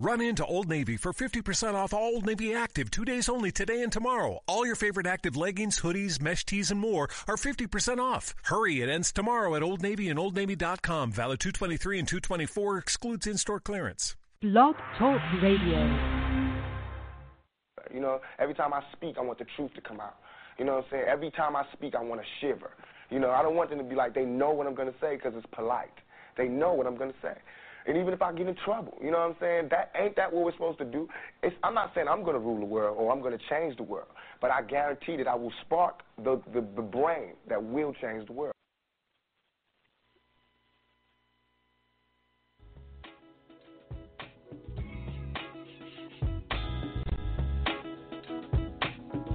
Run into Old Navy for 50% off all Old Navy Active two days only today and tomorrow. All your favorite active leggings, hoodies, mesh tees, and more are 50% off. Hurry, it ends tomorrow at Old Navy and OldNavy.com. Valid 223 and 224 excludes in-store clearance. Blog Talk Radio. You know, every time I speak, I want the truth to come out. You know what I'm saying? Every time I speak, I want to shiver. You know, I don't want them to be like, they know what I'm going to say because it's polite. They know what I'm going to say. And even if I get in trouble, you know what I'm saying? That ain't that what we're supposed to do. It's, I'm not saying I'm going to rule the world or I'm going to change the world, but I guarantee that I will spark the, the, the brain that will change the world.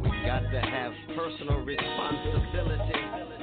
We got to have personal responsibility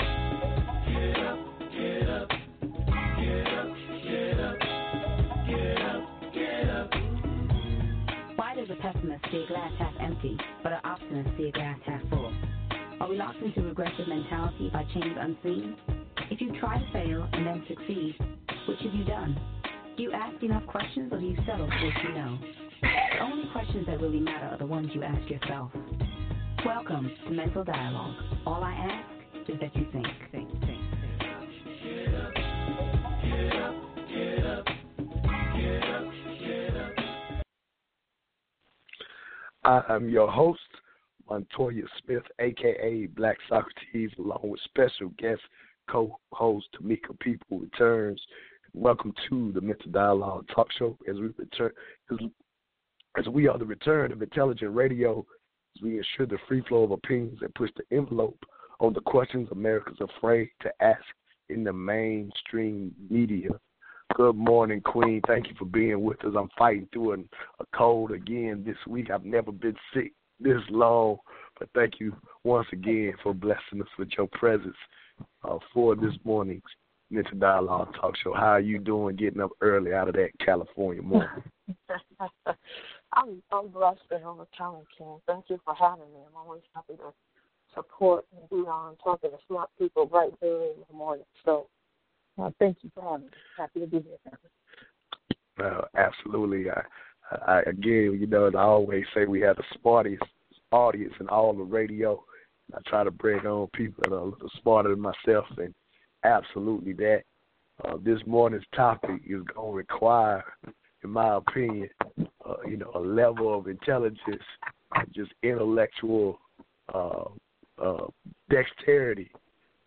Why does a pessimist see a glass half empty, but an optimist see a glass half full? Are we locked into regressive mentality by chains unseen? If you try to fail and then succeed, which have you done? Do you ask enough questions or do you settle for what you know? The only questions that really matter are the ones you ask yourself. Welcome to Mental Dialogue. All I ask is that you think, think, think, think. Get up, get up, get up, I am your host, Montoya Smith, aka Black Socrates, along with special guest co-host Tamika People returns. Welcome to the Mental Dialogue Talk Show as we return as, as we are the return of intelligent radio we ensure the free flow of opinions and push the envelope on the questions America's afraid to ask in the mainstream media. Good morning, Queen. Thank you for being with us. I'm fighting through an, a cold again this week. I've never been sick this long, but thank you once again for blessing us with your presence uh, for this morning's Mental Dialogue Talk Show. How are you doing getting up early out of that California morning? I'm I'm blessed and overcoming, King. Thank you for having me. I'm always happy to support and be on talking to smart people right there in the morning. So uh, thank you for having me. Happy to be here. Uh, absolutely. I, I, again, you know, as I always say, we have the smartest audience in all the radio. I try to bring on people that are a little smarter than myself, and absolutely that. Uh, this morning's topic is going to require, in my opinion, uh, you know, a level of intelligence, just intellectual uh, uh, dexterity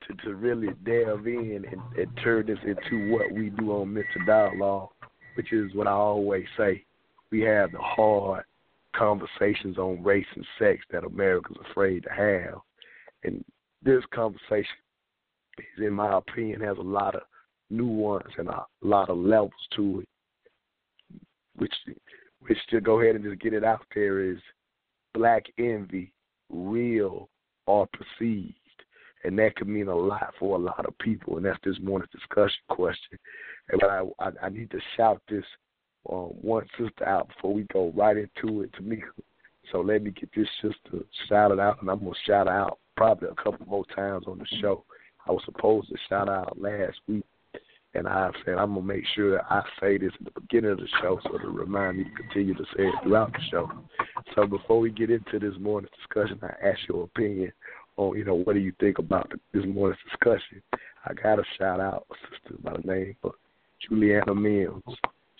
to, to really delve in and, and turn this into what we do on Mr. dialogue, which is what I always say. We have the hard conversations on race and sex that America's afraid to have. And this conversation is, in my opinion, has a lot of nuance and a lot of levels to it. Which which to go ahead and just get it out there is black envy, real or perceived and that could mean a lot for a lot of people, and that's this morning's discussion question. And I, I, I need to shout this um, one sister out before we go right into it, Tamika. So let me get this sister shouted out, and I'm gonna shout out probably a couple more times on the show. I was supposed to shout out last week, and I said I'm gonna make sure that I say this at the beginning of the show, so to remind me to continue to say it throughout the show. So before we get into this morning's discussion, I ask your opinion on, you know, what do you think about this morning's discussion? I got to shout out a sister by the name of Juliana Mills.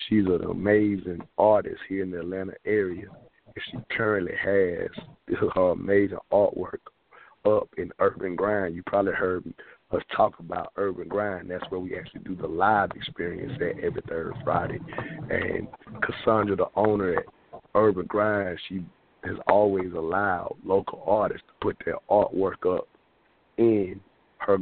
She's an amazing artist here in the Atlanta area, and she currently has her amazing artwork up in Urban Grind. You probably heard us talk about Urban Grind. That's where we actually do the live experience at every third Friday. And Cassandra, the owner at Urban Grind, she has always allowed local artists to put their artwork up in her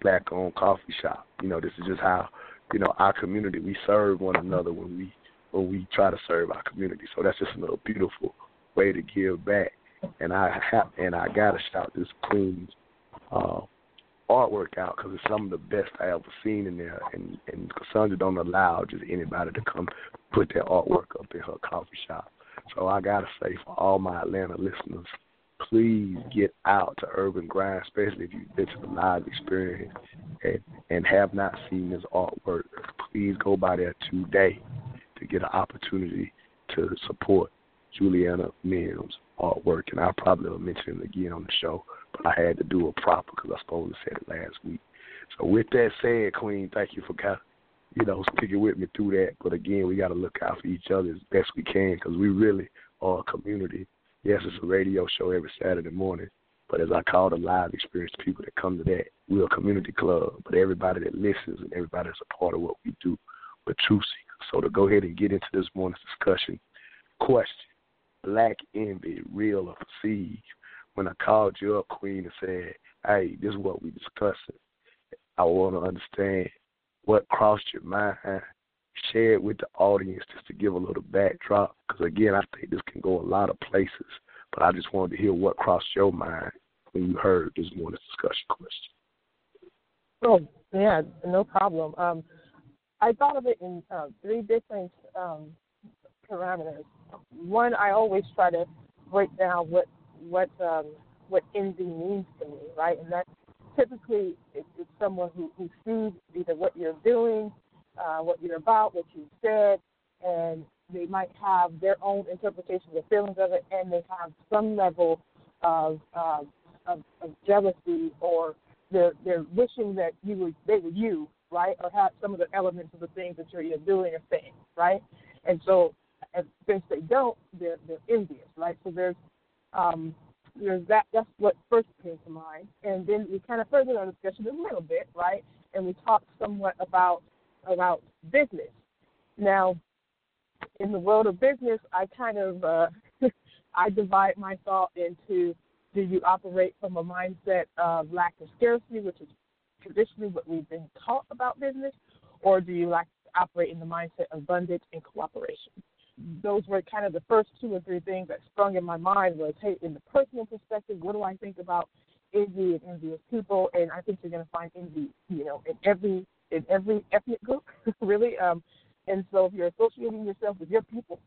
black owned coffee shop. You know, this is just how, you know, our community we serve one another when we when we try to serve our community. So that's just another beautiful way to give back. and I have and I gotta shout this Queen's uh, artwork out because it's some of the best I ever seen in there. And and Cassandra don't allow just anybody to come put their artwork up in her coffee shop. So I gotta say for all my Atlanta listeners, please get out to Urban Grind, especially if you've been to the live experience and and have not seen this artwork. Please go by there today to get an opportunity to support Juliana Mims artwork, and I'll probably mention it again on the show. But I had to do it proper because I supposed to say it last week. So with that said, Queen, thank you for of, you know sticking with me through that. But again, we got to look out for each other as best we can because we really are a community. Yes, it's a radio show every Saturday morning, but as I call the live experience, people that come to that, we're a community club. But everybody that listens and everybody that's a part of what we do, we're truth seekers. So to go ahead and get into this morning's discussion, question black envy, real or perceived. When I called you up, Queen, and said, hey, this is what we discussing, I want to understand what crossed your mind. Share it with the audience just to give a little backdrop. Because, again, I think this can go a lot of places. But I just wanted to hear what crossed your mind when you heard this morning's discussion question. Oh, yeah, no problem. Um, I thought of it in uh, three different um, parameters one, I always try to break down what what um, what envy means to me, right? And that typically it's, someone who, who sees either what you're doing, uh, what you're about, what you said, and they might have their own interpretations or feelings of it, and they have some level of uh, of, of jealousy or they're they're wishing that you were they were you, right? Or have some of the elements of the things that you're doing or saying, right? And so and since they don't, they're they're envious, right? So there's um, there's that. That's what first came to mind, and then we kind of furthered our discussion a little bit, right? And we talked somewhat about about business. Now, in the world of business, I kind of uh, I divide my thought into: Do you operate from a mindset of lack of scarcity, which is traditionally what we've been taught about business, or do you like operate in the mindset of abundance and cooperation? Those were kind of the first two or three things that sprung in my mind was, hey, in the personal perspective, what do I think about envy and envious people? And I think you're going to find envy, you know, in every in every ethnic group, really. Um, and so if you're associating yourself with your people,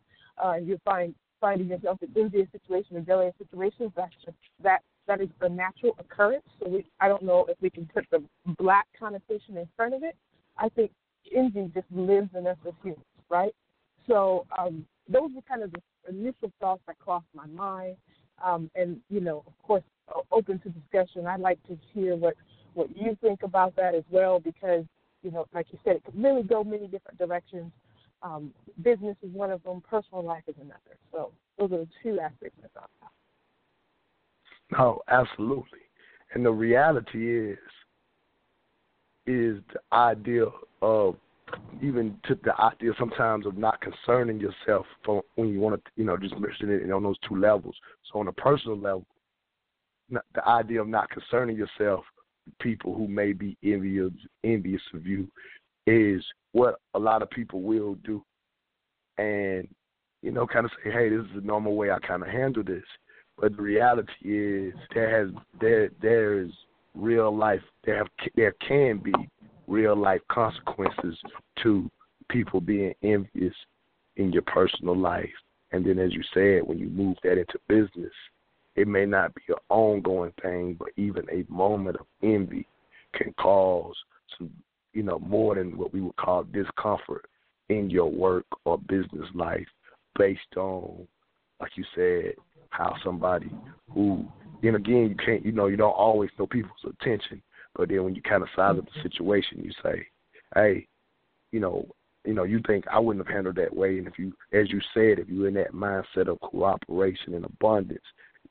uh, and you find finding yourself in envious situations jealous situations, that's just, that that is a natural occurrence. So we, I don't know if we can put the black connotation in front of it. I think envy just lives in us as humans, right? So um, those were kind of the initial thoughts that crossed my mind. Um, and you know, of course, open to discussion. I'd like to hear what what you think about that as well, because you know, like you said, it could really go many different directions. Um, business is one of them. Personal life is another. So those are the two aspects I thought about. No, absolutely. And the reality is, is the idea of even took the idea sometimes of not concerning yourself for when you want to, you know, just mention it on those two levels. So on a personal level, the idea of not concerning yourself, people who may be envious envious of you, is what a lot of people will do, and you know, kind of say, hey, this is the normal way I kind of handle this. But the reality is there has there there is real life there have there can be real life consequences to people being envious in your personal life. And then, as you said, when you move that into business, it may not be an ongoing thing, but even a moment of envy can cause some, you know, more than what we would call discomfort in your work or business life based on, like you said, how somebody who, and again, you can't, you know, you don't always know people's attention, but then when you kind of size up the mm-hmm. situation, you say, hey, you know, you know, you think I wouldn't have handled that way. And if you, as you said, if you're in that mindset of cooperation and abundance,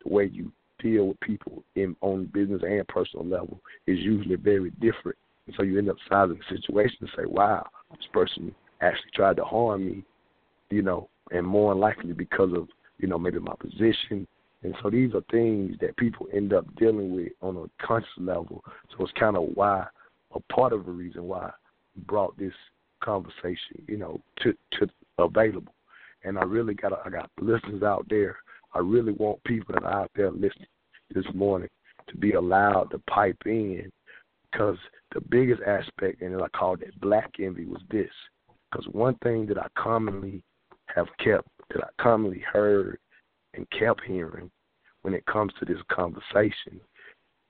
the way you deal with people in on business and personal level is usually very different. And so you end up sizing the situation and say, wow, this person actually tried to harm me, you know, and more likely because of, you know, maybe my position, and so these are things that people end up dealing with on a conscious level. So it's kind of why, a part of the reason why we brought this conversation, you know, to to available. And I really got I got listeners out there I really want people that are out there listening this morning to be allowed to pipe in because the biggest aspect, and I called it black envy, was this. Because one thing that I commonly have kept, that I commonly heard and kept hearing when it comes to this conversation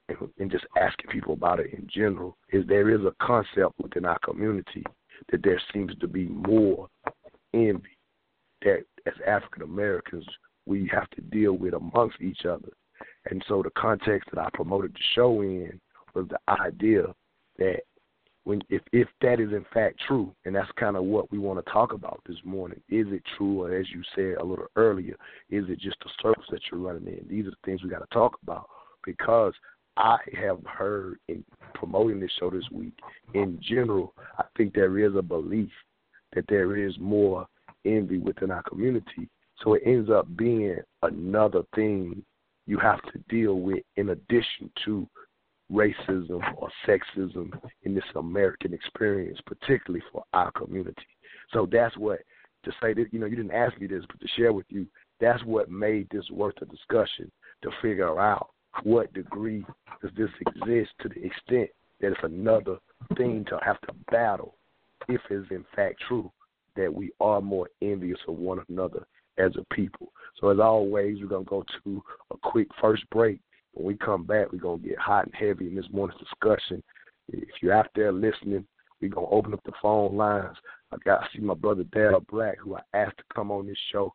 and, and just asking people about it in general is there is a concept within our community that there seems to be more envy that as African Americans we have to deal with amongst each other. And so the context that I promoted the show in was the idea that when if if that is in fact true, and that's kind of what we want to talk about this morning. Is it true, or as you said a little earlier, is it just the circles that you're running in? These are the things we got to talk about because I have heard in promoting this show this week. In general, I think there is a belief that there is more envy within our community, so it ends up being another thing you have to deal with in addition to racism or sexism in this American experience, particularly for our community. So that's what to say that you know you didn't ask me this, but to share with you, that's what made this worth a discussion to figure out what degree does this exist to the extent that it's another thing to have to battle if it's in fact true that we are more envious of one another as a people. So as always, we're gonna go to a quick first break when we come back, we're going to get hot and heavy in this morning's discussion. If you're out there listening, we're going to open up the phone lines. I got to see my brother Daryl Black, who I asked to come on this show,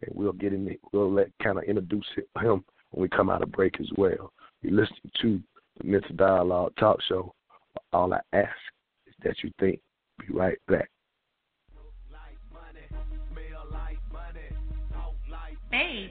and we'll get in. We'll let kind of introduce him when we come out of break as well. You're listening to the Mental Dialogue Talk Show. All I ask is that you think. Be right back. Hey.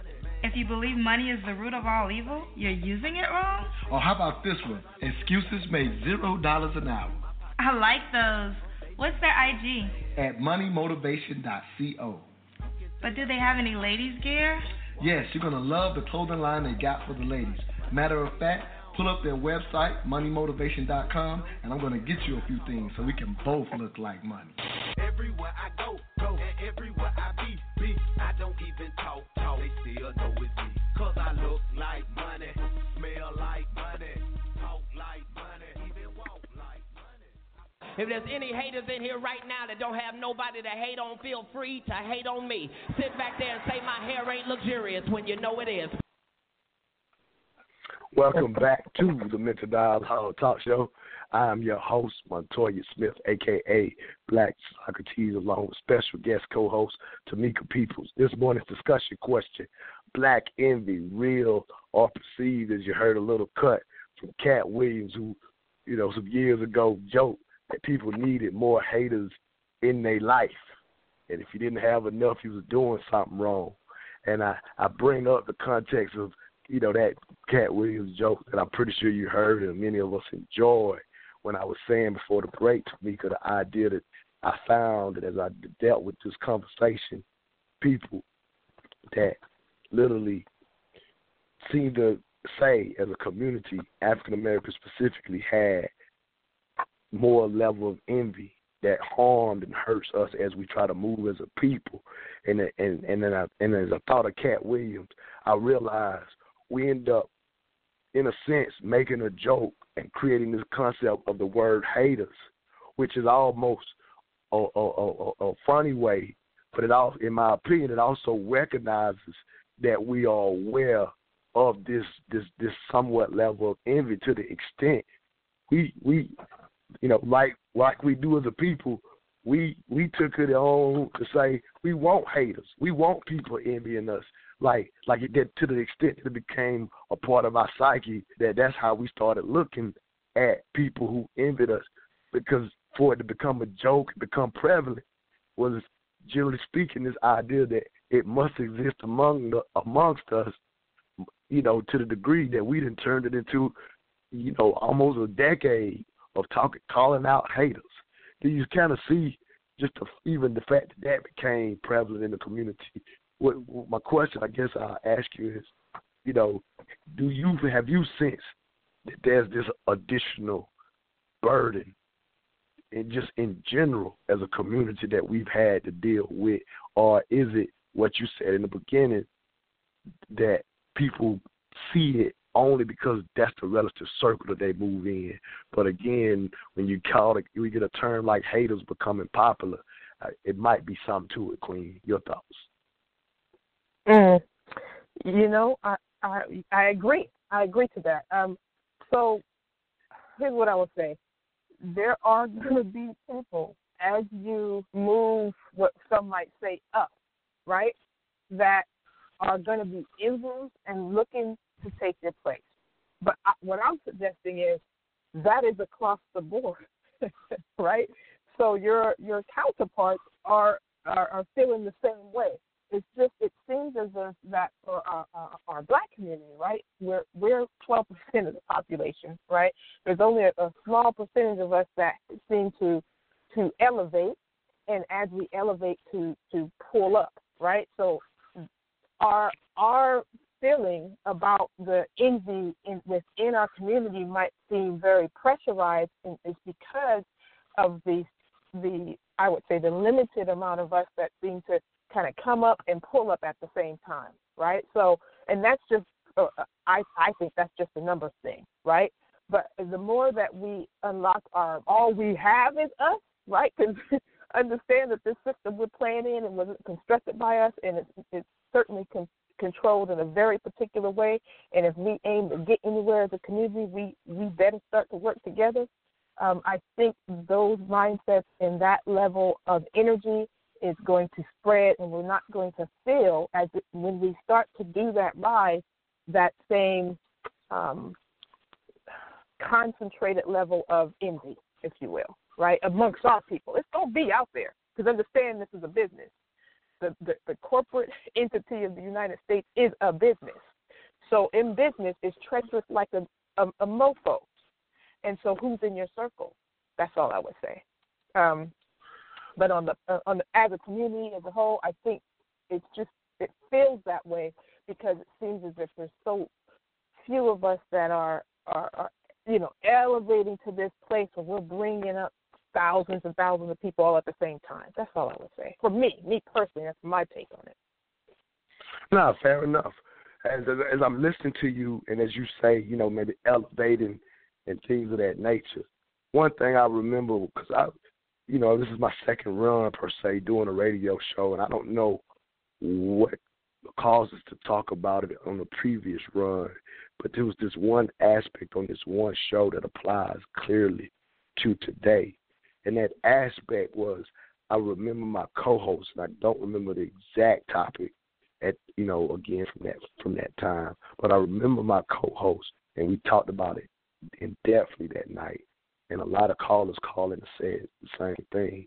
If you believe money is the root of all evil, you're using it wrong? Or how about this one? Excuses make zero dollars an hour. I like those. What's their IG? At moneymotivation.co. But do they have any ladies' gear? Yes, you're going to love the clothing line they got for the ladies. Matter of fact, pull up their website, moneymotivation.com, and I'm going to get you a few things so we can both look like money. Everywhere I go, go, and everywhere I be, talk, talk. They still know it's me. Cause I look like money, smell like money, talk like money, even walk like money. If there's any haters in here right now that don't have nobody to hate on, feel free to hate on me. Sit back there and say my hair ain't luxurious when you know it is. Welcome back to the Mental Dialogue Talk Show. I am your host, Montoya Smith, aka Black Socrates, along with special guest co-host Tamika Peoples. This morning's discussion question: Black envy, real or perceived? As you heard a little cut from Katt Williams, who, you know, some years ago joked that people needed more haters in their life, and if you didn't have enough, you was doing something wrong. And I I bring up the context of you know, that Katt Williams joke that I'm pretty sure you heard and many of us enjoy when I was saying before the break, Tamika, the idea that I found that as I dealt with this conversation, people that literally seem to say as a community, African Americans specifically had more level of envy that harmed and hurts us as we try to move as a people. And and and then I, and as I thought of Katt Williams, I realized we end up, in a sense, making a joke and creating this concept of the word haters, which is almost a, a, a, a funny way, but it all, in my opinion, it also recognizes that we are aware of this this this somewhat level of envy to the extent we we you know like like we do as a people we we took it on to say we want haters. We want people envying us like like it did to the extent that it became a part of our psyche that that's how we started looking at people who envied us because for it to become a joke, become prevalent, was generally speaking this idea that it must exist among the, amongst us you know, to the degree that we didn't turn it into, you know, almost a decade of talking, calling out haters. Do you kind of see just the, even the fact that that became prevalent in the community? What, what my question, I guess, I'll ask you is, you know, do you have you sensed that there's this additional burden and just in general as a community that we've had to deal with, or is it what you said in the beginning that people see it only because that's the relative circle that they move in. But again, when you call it, we get a term like haters becoming popular. Uh, it might be something to it, Queen. Your thoughts? Mm. You know, I, I I agree. I agree to that. Um, so here's what I would say: there are going to be people as you move what some might say up, right? That are going to be envious and looking to take their place. But I, what I'm suggesting is that is across the board, right? So your your counterparts are, are are feeling the same way. It's just it seems as if that for our, our, our black community, right? We're we're 12 percent of the population, right? There's only a, a small percentage of us that seem to to elevate, and as we elevate, to to pull up, right? So our our feeling about the envy in, within our community might seem very pressurized, and it's because of the the I would say the limited amount of us that seem to kind of come up and pull up at the same time, right? So, and that's just uh, I I think that's just a numbers thing, right? But the more that we unlock our all we have is us, right? Because understand that this system we're playing in and was constructed by us, and it's it's certainly con- controlled in a very particular way. And if we aim to get anywhere as a community, we we better start to work together. Um, I think those mindsets and that level of energy is going to spread, and we're not going to feel as when we start to do that rise, that same um, concentrated level of envy, if you will, right, amongst our people. It's going to be out there because understand this is a business the, the, the corporate entity of the United States is a business. So in business, it's treacherous like a, a, a mofo. And so who's in your circle? That's all I would say. Um, but on the uh, on the, as a community as a whole, I think it's just it feels that way because it seems as if there's so few of us that are are, are you know elevating to this place where we're bringing up thousands and thousands of people all at the same time. That's all I would say. For me, me personally, that's my take on it. No, fair enough. As as I'm listening to you, and as you say, you know, maybe elevating and things of that nature. One thing I remember because I, you know, this is my second run per se doing a radio show, and I don't know what caused us to talk about it on the previous run, but there was this one aspect on this one show that applies clearly to today. And that aspect was I remember my co-host, and I don't remember the exact topic at you know again from that from that time, but I remember my co-host, and we talked about it in depthly that night. And a lot of callers calling and said the same thing.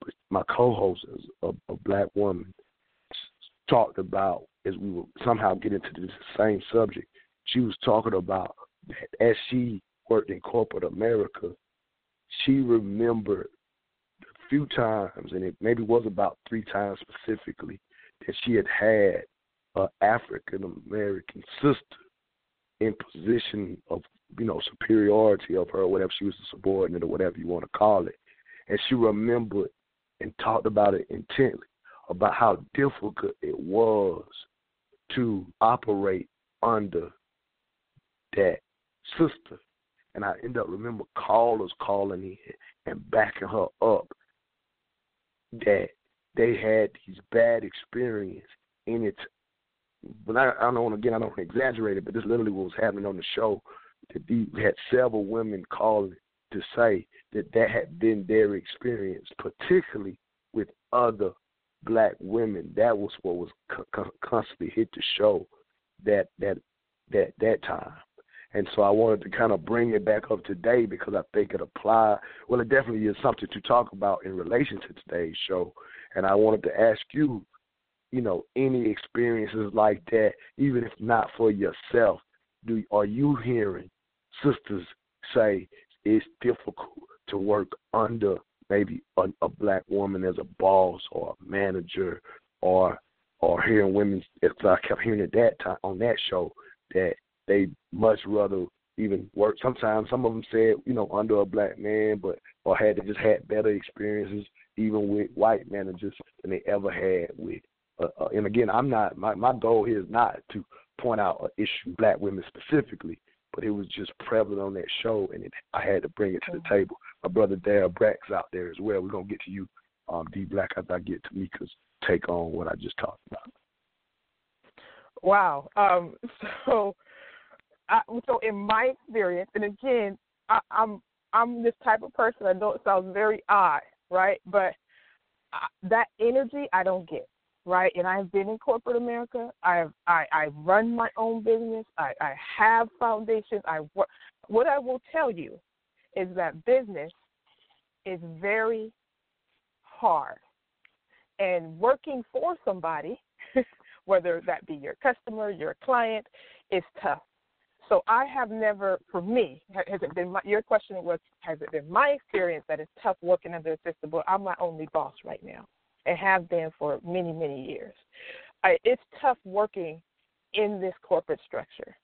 But my co-host, is a, a black woman, talked about as we were somehow getting to the same subject. She was talking about that as she worked in corporate America, she remembered a few times, and it maybe was about three times specifically, that she had had an African American sister in position of you know superiority of her, whatever she was a subordinate or whatever you want to call it, and she remembered and talked about it intently about how difficult it was to operate under that sister and I end up remember callers calling in and backing her up that they had these bad experience in it. But I, I don't want again I don't exaggerate it, but this literally what was happening on the show. That we had several women calling to say that that had been their experience, particularly with other black women. That was what was co- constantly hit the show that that that that time. And so I wanted to kind of bring it back up today because I think it applies. Well, it definitely is something to talk about in relation to today's show. And I wanted to ask you, you know, any experiences like that, even if not for yourself, do are you hearing sisters say it's difficult to work under maybe a, a black woman as a boss or a manager or or hearing women I kept hearing at that time on that show that they much rather even work sometimes some of them said, you know, under a black man but or had they just had better experiences even with white managers than they ever had with uh, uh, and again I'm not my my goal here is not to point out an issue black women specifically but it was just prevalent on that show, and it, I had to bring it to the mm-hmm. table. My brother Dale Black's out there as well. We're gonna get to you, um, D Black, after I get to Mika's take on what I just talked about. Wow. Um, so, I, so in my experience, and again, I, I'm I'm this type of person. I know it sounds very odd, right? But I, that energy I don't get right? And I've been in corporate America. I've I, I run my own business. I, I have foundations. I work. What I will tell you is that business is very hard, and working for somebody, whether that be your customer, your client, is tough. So I have never, for me, has it been my, your question was, has it been my experience that it's tough working under a system? But I'm my only boss right now and have been for many, many years. I, it's tough working in this corporate structure.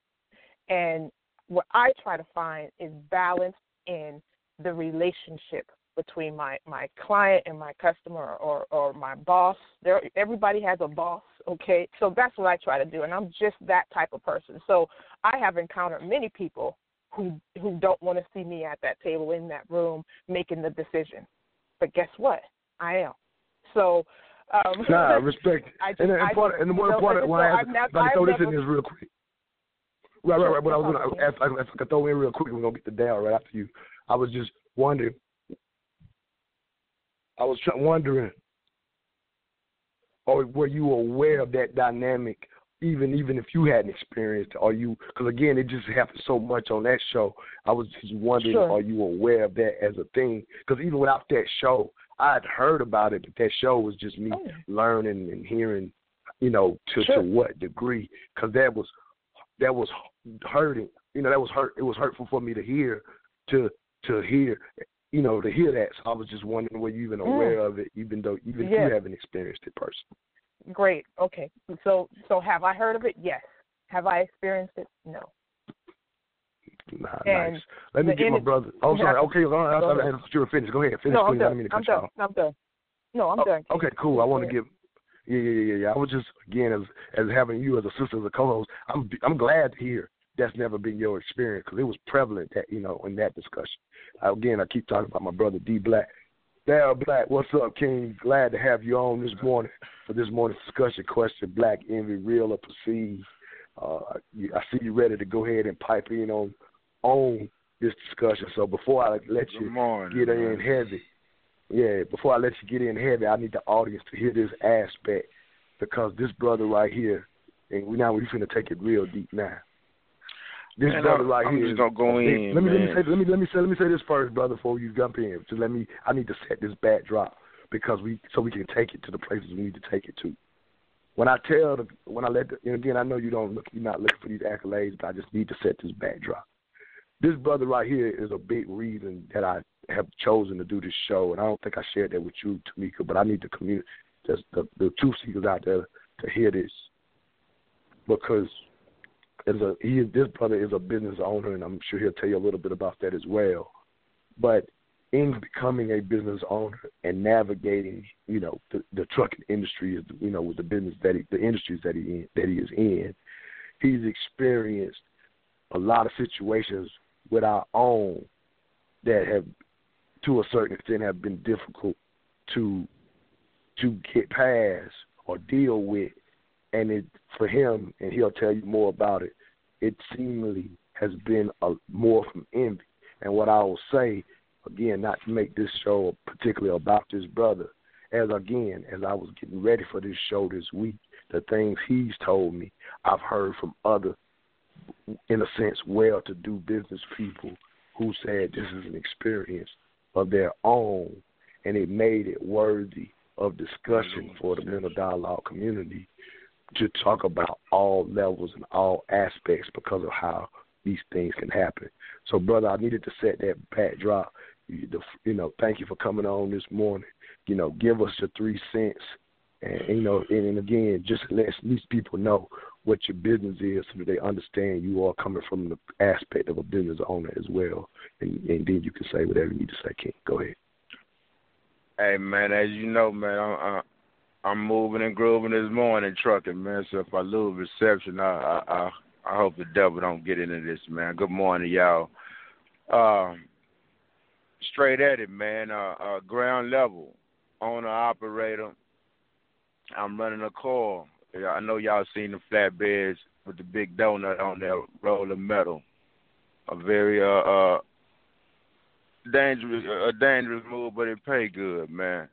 And what I try to find is balance in the relationship between my, my client and my customer or, or my boss. There, everybody has a boss, okay? So that's what I try to do, and I'm just that type of person. So I have encountered many people who who don't want to see me at that table in that room making the decision. But guess what? I am. So um, nah, respect. I just, and, and, part, and the one part, when I, I, I throw this in this real quick. Right, right, right. But I was gonna, if I could throw in real quick, we're gonna get the Dale right after you. I was just wondering. I was wondering, or were you aware of that dynamic even even if you hadn't experienced are you because again it just happened so much on that show i was just wondering sure. are you aware of that as a thing because even without that show i'd heard about it but that show was just me oh. learning and hearing you know to sure. to what degree because that was that was hurting you know that was hurt it was hurtful for me to hear to to hear you know to hear that so i was just wondering were you even aware mm. of it even though even you haven't experienced it personally Great. Okay. So so have I heard of it? Yes. Have I experienced it? No. Nah, nice. Let me get my brother. Oh, sorry. Okay, on. I, I, I, you were finished. Go ahead. Finish. No, I'm please. done. I mean I'm done. I'm done. No, I'm oh, done. Okay, cool. I want to give. Yeah, yeah, yeah, yeah. I was just again as as having you as a sister as a co-host. I'm I'm glad to hear that's never been your experience because it was prevalent that you know in that discussion. Again, I keep talking about my brother D Black. Dale Black, what's up, King? Glad to have you on this morning for this morning's discussion question: Black envy, real or perceived? Uh, I see you ready to go ahead and pipe in on on this discussion. So before I let you morning, get man. in heavy, yeah, before I let you get in heavy, I need the audience to hear this aspect because this brother right here, and we now we're gonna take it real deep now. This man, brother I'm, right I'm just gonna go in. Let me man. let me say let me let me say let me say this first, brother, before you jump in. Just let me I need to set this backdrop because we so we can take it to the places we need to take it to. When I tell the when I let the, and again I know you don't look you're not looking for these accolades, but I just need to set this backdrop. This brother right here is a big reason that I have chosen to do this show, and I don't think I shared that with you, Tamika, but I need the community, just the, the truth seekers out there to hear this because is a he this brother is a business owner, and I'm sure he'll tell you a little bit about that as well. But in becoming a business owner and navigating, you know, the, the trucking industry, is you know, with the business that he, the industries that he in, that he is in, he's experienced a lot of situations with our own that have, to a certain extent, have been difficult to to get past or deal with and it for him, and he'll tell you more about it. It seemingly has been a, more from envy. And what I will say again, not to make this show particularly about this brother, as again as I was getting ready for this show this week, the things he's told me, I've heard from other, in a sense, well-to-do business people who said this is an experience of their own, and it made it worthy of discussion for the mental dialogue community to talk about all levels and all aspects because of how these things can happen. So, brother, I needed to set that backdrop. You know, thank you for coming on this morning. You know, give us your three cents, and you know, and, and again, just let these people know what your business is so that they understand you are coming from the aspect of a business owner as well. And, and then you can say whatever you need to say, King. Go ahead. Hey man, as you know, man, I'm I'm moving and grooving this morning, trucking, man. So if I lose reception, I I I hope the devil don't get into this, man. Good morning, y'all. Um, straight at it, man. Uh, uh, ground level, owner operator. I'm running a car. I know y'all seen the flatbeds with the big donut on there, roll of metal. A very uh, uh dangerous a dangerous move, but it pay good, man.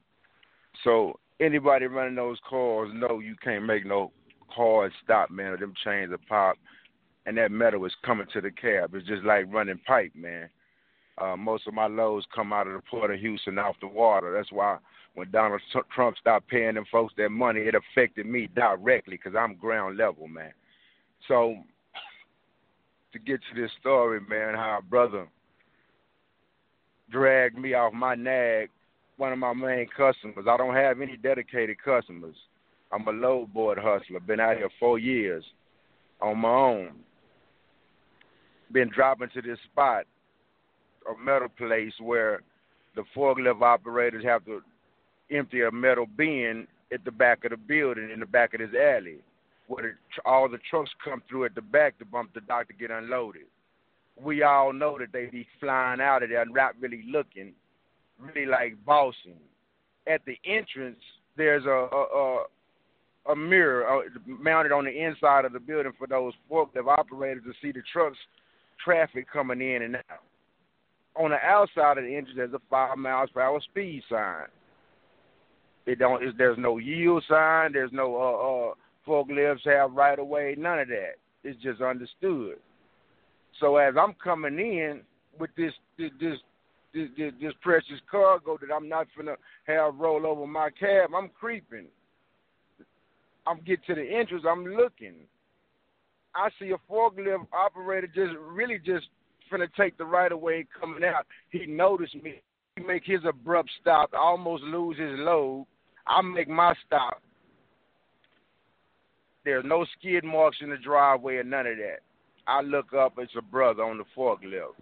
So anybody running those cars know you can't make no hard stop, man, or them chains are pop and that metal is coming to the cab. It's just like running pipe, man. Uh, most of my loads come out of the port of Houston off the water. That's why when Donald Trump stopped paying them folks that money, it affected me directly because I'm ground level, man. So to get to this story, man, how a brother dragged me off my nag, one of my main customers. I don't have any dedicated customers. I'm a load board hustler. Been out here four years on my own. Been dropping to this spot, a metal place where the forklift operators have to empty a metal bin at the back of the building in the back of this alley, where the, all the trucks come through at the back to bump the dock to get unloaded we all know that they be flying out of there not really looking, really like bossing. At the entrance, there's a a, a, a mirror uh, mounted on the inside of the building for those forklift operators to see the trucks, traffic coming in and out. On the outside of the entrance, there's a five miles per hour speed sign. It don't. there's no yield sign. There's no uh, uh, forklifts have right of way. None of that. It's just understood. So as I'm coming in with this this this this, this precious cargo that I'm not gonna have roll over my cab, I'm creeping. I'm get to the entrance. I'm looking. I see a forklift operator just really just finna take the right of way coming out. He noticed me. He make his abrupt stop. Almost lose his load. I make my stop. There's no skid marks in the driveway or none of that. I look up, it's a brother on the forklift.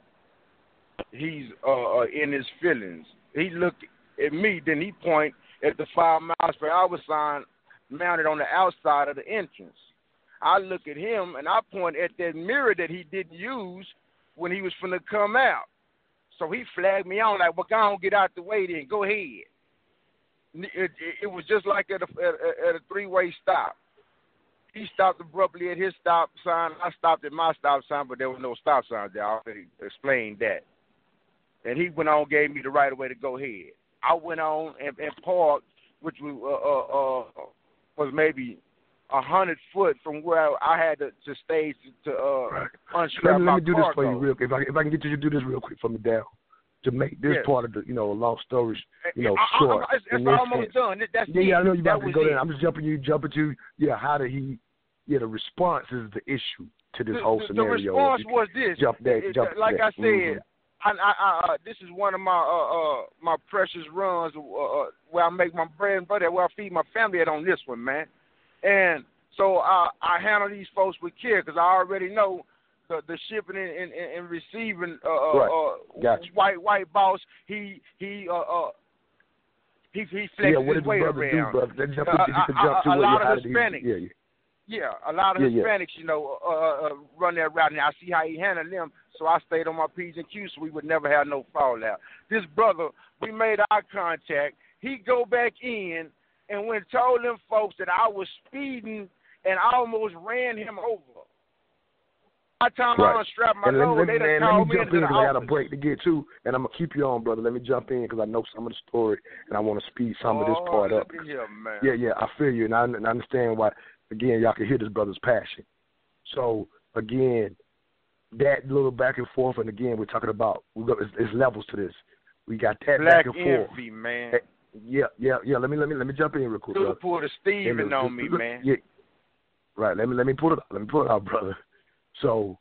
He's uh, uh, in his feelings. He looked at me, then he point at the five miles per hour sign mounted on the outside of the entrance. I look at him and I point at that mirror that he didn't use when he was finna come out. So he flagged me on like, "Well, go on, get out the way, then go ahead." It, it, was just like at a, at, at a three-way stop. He stopped abruptly at his stop sign. I stopped at my stop sign, but there was no stop sign there. I already explained that. And he went on, gave me the right of way to go ahead. I went on and, and parked, which was, uh, uh, uh, was maybe a hundred foot from where I had to, to stay to, uh, unstrap let me, let me do this for you real quick. If I, if I can get you to do this real quick for me, Dal, to make this Yes. part of the you know long story you know I, short. I, I, it's, almost sense. done. That's Yeah, yeah, I know you about to go there. I'm just jumping you, jumping to yeah. How did he? Yeah, the response is the issue to this the, whole the, scenario. The response was this. jump that, It- jump like that. I said, Mhm. I, I, I, uh, this is one of my uh, uh, my precious runs uh, uh, where I make my bread and butter, where I feed my family at on this one, man. And so uh, I handle these folks with care because I already know the, the shipping and, and, and receiving uh, uh, Right. uh, Gotcha. white white boss. He he uh, uh, he he flexes yeah, what his way around. do, brother? Uh, you a- jump to a- a lot of Hispanics. Yeah, yeah. Yeah, a lot of Yeah, yeah. Hispanics, you know, uh, uh, run that route, and I see how he handled them. So I stayed on my p's and q's, so we would never have no fallout. This brother, we made eye contact. He go back in and went and told them folks that I was speeding and I almost ran him over. By the time I Right. unstrapped my And load, let, they me- done man, let called me me jump into in the because I got a break to get to, and I'm gonna keep you on, brother. Let me jump in because I know some of the story, and I want to speed some of this Oh, part up. here, man. Yeah, yeah, I feel you, and I, and I understand why. Again, y'all can hear this brother's passion. So again, that little back and forth, and again, we're talking about we got it's, it's levels to this. We got that Black back and forth. man. Eh, Yeah, yeah, yeah. Let me let me let me jump in real quick. Pulled a Steven the, on me, man. Yeah. Right. Let me let me put it let me put it out, brother. So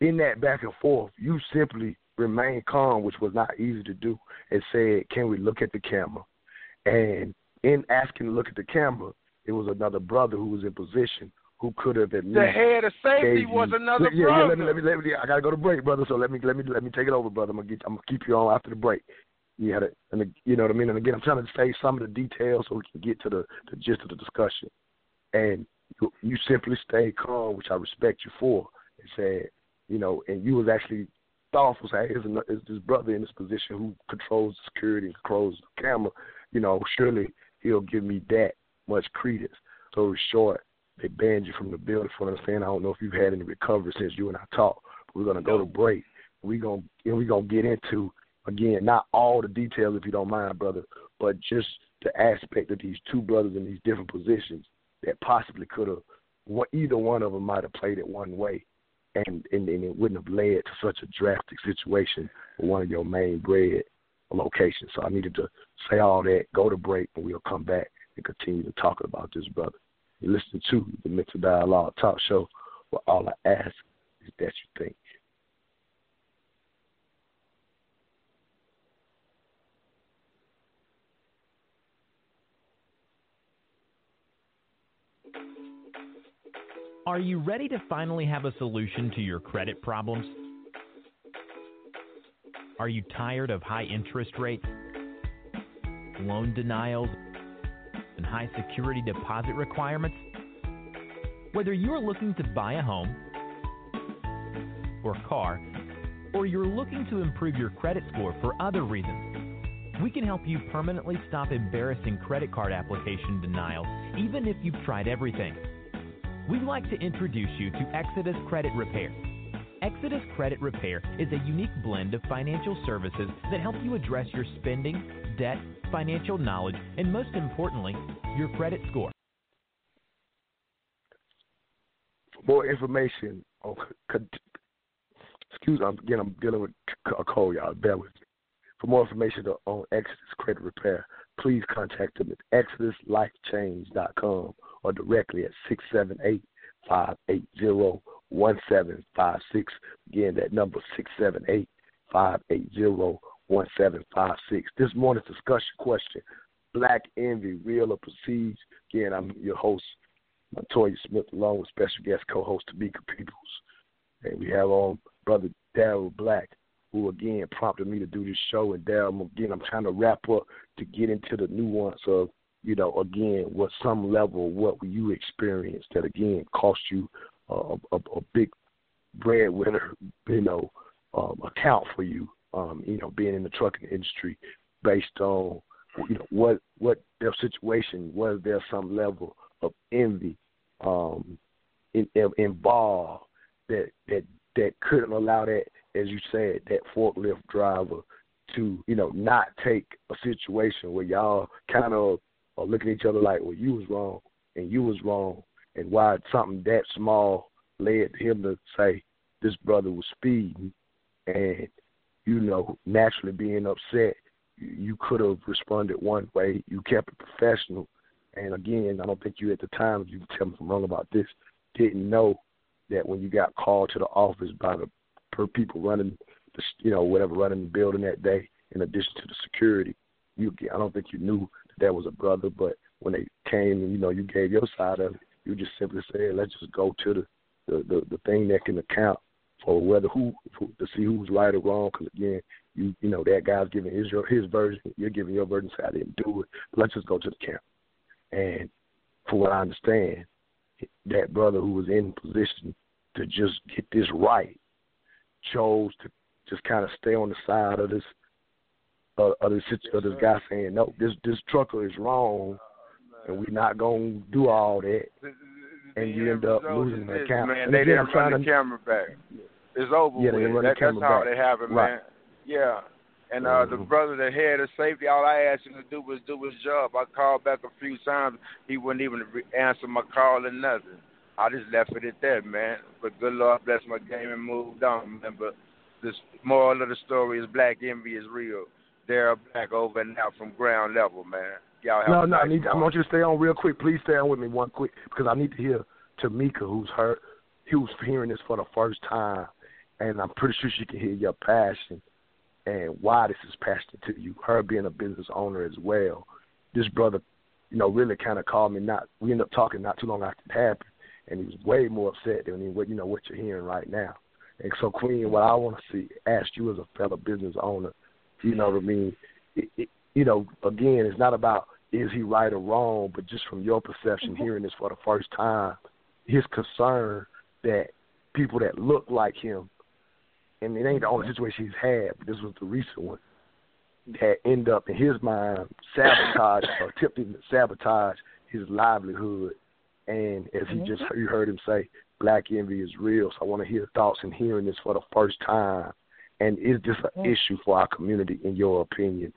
in that back and forth, you simply remained calm, which was not easy to do, and said, "Can we look at the camera?" And in asking to look at the camera, it was another brother who was in position who could have at least the head of safety was another yeah, brother. Yeah, let me, let me, let me, I gotta go to break, brother. So let me, let me, let me take it over, brother. I'm gonna, get, I'm gonna keep you on after the break. You had it, and you know what I mean. And again, I'm trying to say some of the details so we can get to the, the gist of the discussion. And you, you simply stayed calm, which I respect you for, and said, you know, and you was actually thoughtful. Say, is this brother in this position who controls the security and controls the camera? You know, surely he'll give me that much credence. So short, they banned you from the building for understand. I don't know if you've had any recovery since you and I talked. We're gonna go to break. We gonna and we gonna get into again not all the details if you don't mind, brother, but just the aspect of these two brothers in these different positions that possibly could have either one of them might have played it one way, and, and and it wouldn't have led to such a drastic situation for one of your main bread locations. So I needed to say all that, go to break, and we'll come back and continue to talk about this brother. You're listening to the Mental Dialogue Talk Show, where all I ask is that you think. Are you ready to finally have a solution to your credit problems? Are you tired of high interest rates, loan denials, and high security deposit requirements? Whether you're looking to buy a home or car, or you're looking to improve your credit score for other reasons, we can help you permanently stop embarrassing credit card application denials, even if you've tried everything. We'd like to introduce you to Exodus Credit Repair. Exodus Credit Repair is a unique blend of financial services that help you address your spending, debt, financial knowledge, and most importantly, your credit score. More information on, excuse me, again, I'm dealing with a cold, y'all. Bear with me. For more information on Exodus Credit Repair, please contact them at exoduslifechange.com or directly at 678 580 1756. Again, that number 678 580 1756. This morning's discussion question Black Envy, real or perceived? Again, I'm your host, Montoya Smith, along with special guest co host Tamika Peoples. And we have on Brother Daryl Black, who again prompted me to do this show. And Daryl, again, I'm trying to wrap up to get into the nuance of you know, again, what some level, what you experienced that again cost you uh, a, a big breadwinner, you know, um, account for you, um, you know, being in the trucking industry, based on, you know, what what their situation was. There some level of envy um, in, in, involved that that that couldn't allow that, as you said, that forklift driver to, you know, not take a situation where y'all kind of or looking at each other like, well, you was wrong and you was wrong, and why something that small led him to say this brother was speeding, and you know, naturally being upset, you could have responded one way. You kept it professional, and again, I don't think you at the time, you can tell me if I'm wrong about this, didn't know that when you got called to the office by the per people running, the, you know, whatever running the building that day, in addition to the security, you I don't think you knew that was a brother, but when they came and you know you gave your side of it, you just simply said, let's just go to the the the, the thing that can account for whether who, who to see who's right or wrong. Because again, you you know that guy's giving his his version, you're giving your version. Say I didn't do it. Let's just go to the camp. And for what I understand, that brother who was in position to just get this right chose to just kind of stay on the side of this uh, of this of this guy saying no, this this trucker is wrong, and we're not gonna do all that, and you end up losing the account. Man, and they again, didn't run the to, camera back. It's over Yeah, they with. run That, the camera that's how back. they have it, Right. man. Yeah. And uh Mm-hmm. the brother that had of safety, all I asked him to do was do his job. I called back a few times. He wouldn't even answer my call or nothing. I just left it at that, man. But good Lord bless my game and moved on, man. But the moral of the story is black envy is real. Daryl Black over and out from ground level, man. Y'all have No, no, I need. I want you to stay on real quick. Please stay on with me one quick because I need to hear Tamika, who's heard, who's hearing this for the first time, and I'm pretty sure she can hear your passion and why this is passionate to you. Her being a business owner as well. This brother, you know, really kind of called me. Not we ended up talking not too long after it happened, and he was way more upset than what you know what you're hearing right now. And so, Queen, what I want to see, ask you as a fellow business owner, you know what I mean? It, it, you know, again, it's not about is he right or wrong, but just from your perception, mm-hmm. hearing this for the first time, his concern that people that look like him, and it ain't the only mm-hmm. situation he's had, but this was the recent one, that end up in his mind sabotage or attempting to sabotage his livelihood. And as he just mm-hmm. you heard him say, black envy is real. So I want to hear thoughts and hearing this for the first time. And is this an issue for our community, in your opinion?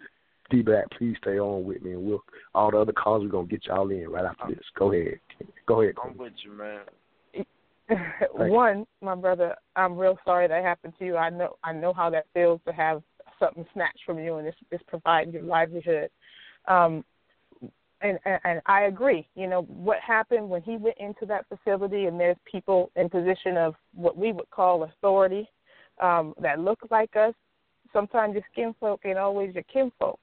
D Black, please stay on with me, and we'll all the other calls we're gonna get y'all in right after this. Go ahead, go ahead. I'm with you, man. One, my brother, I'm real sorry that happened to you. I know I know how that feels to have something snatched from you and it's it's providing your livelihood. Um and, and and I agree. You know what happened when he went into that facility, and there's people in position of what we would call authority um, that look like us. Sometimes your skinfolk ain't always your kinfolk,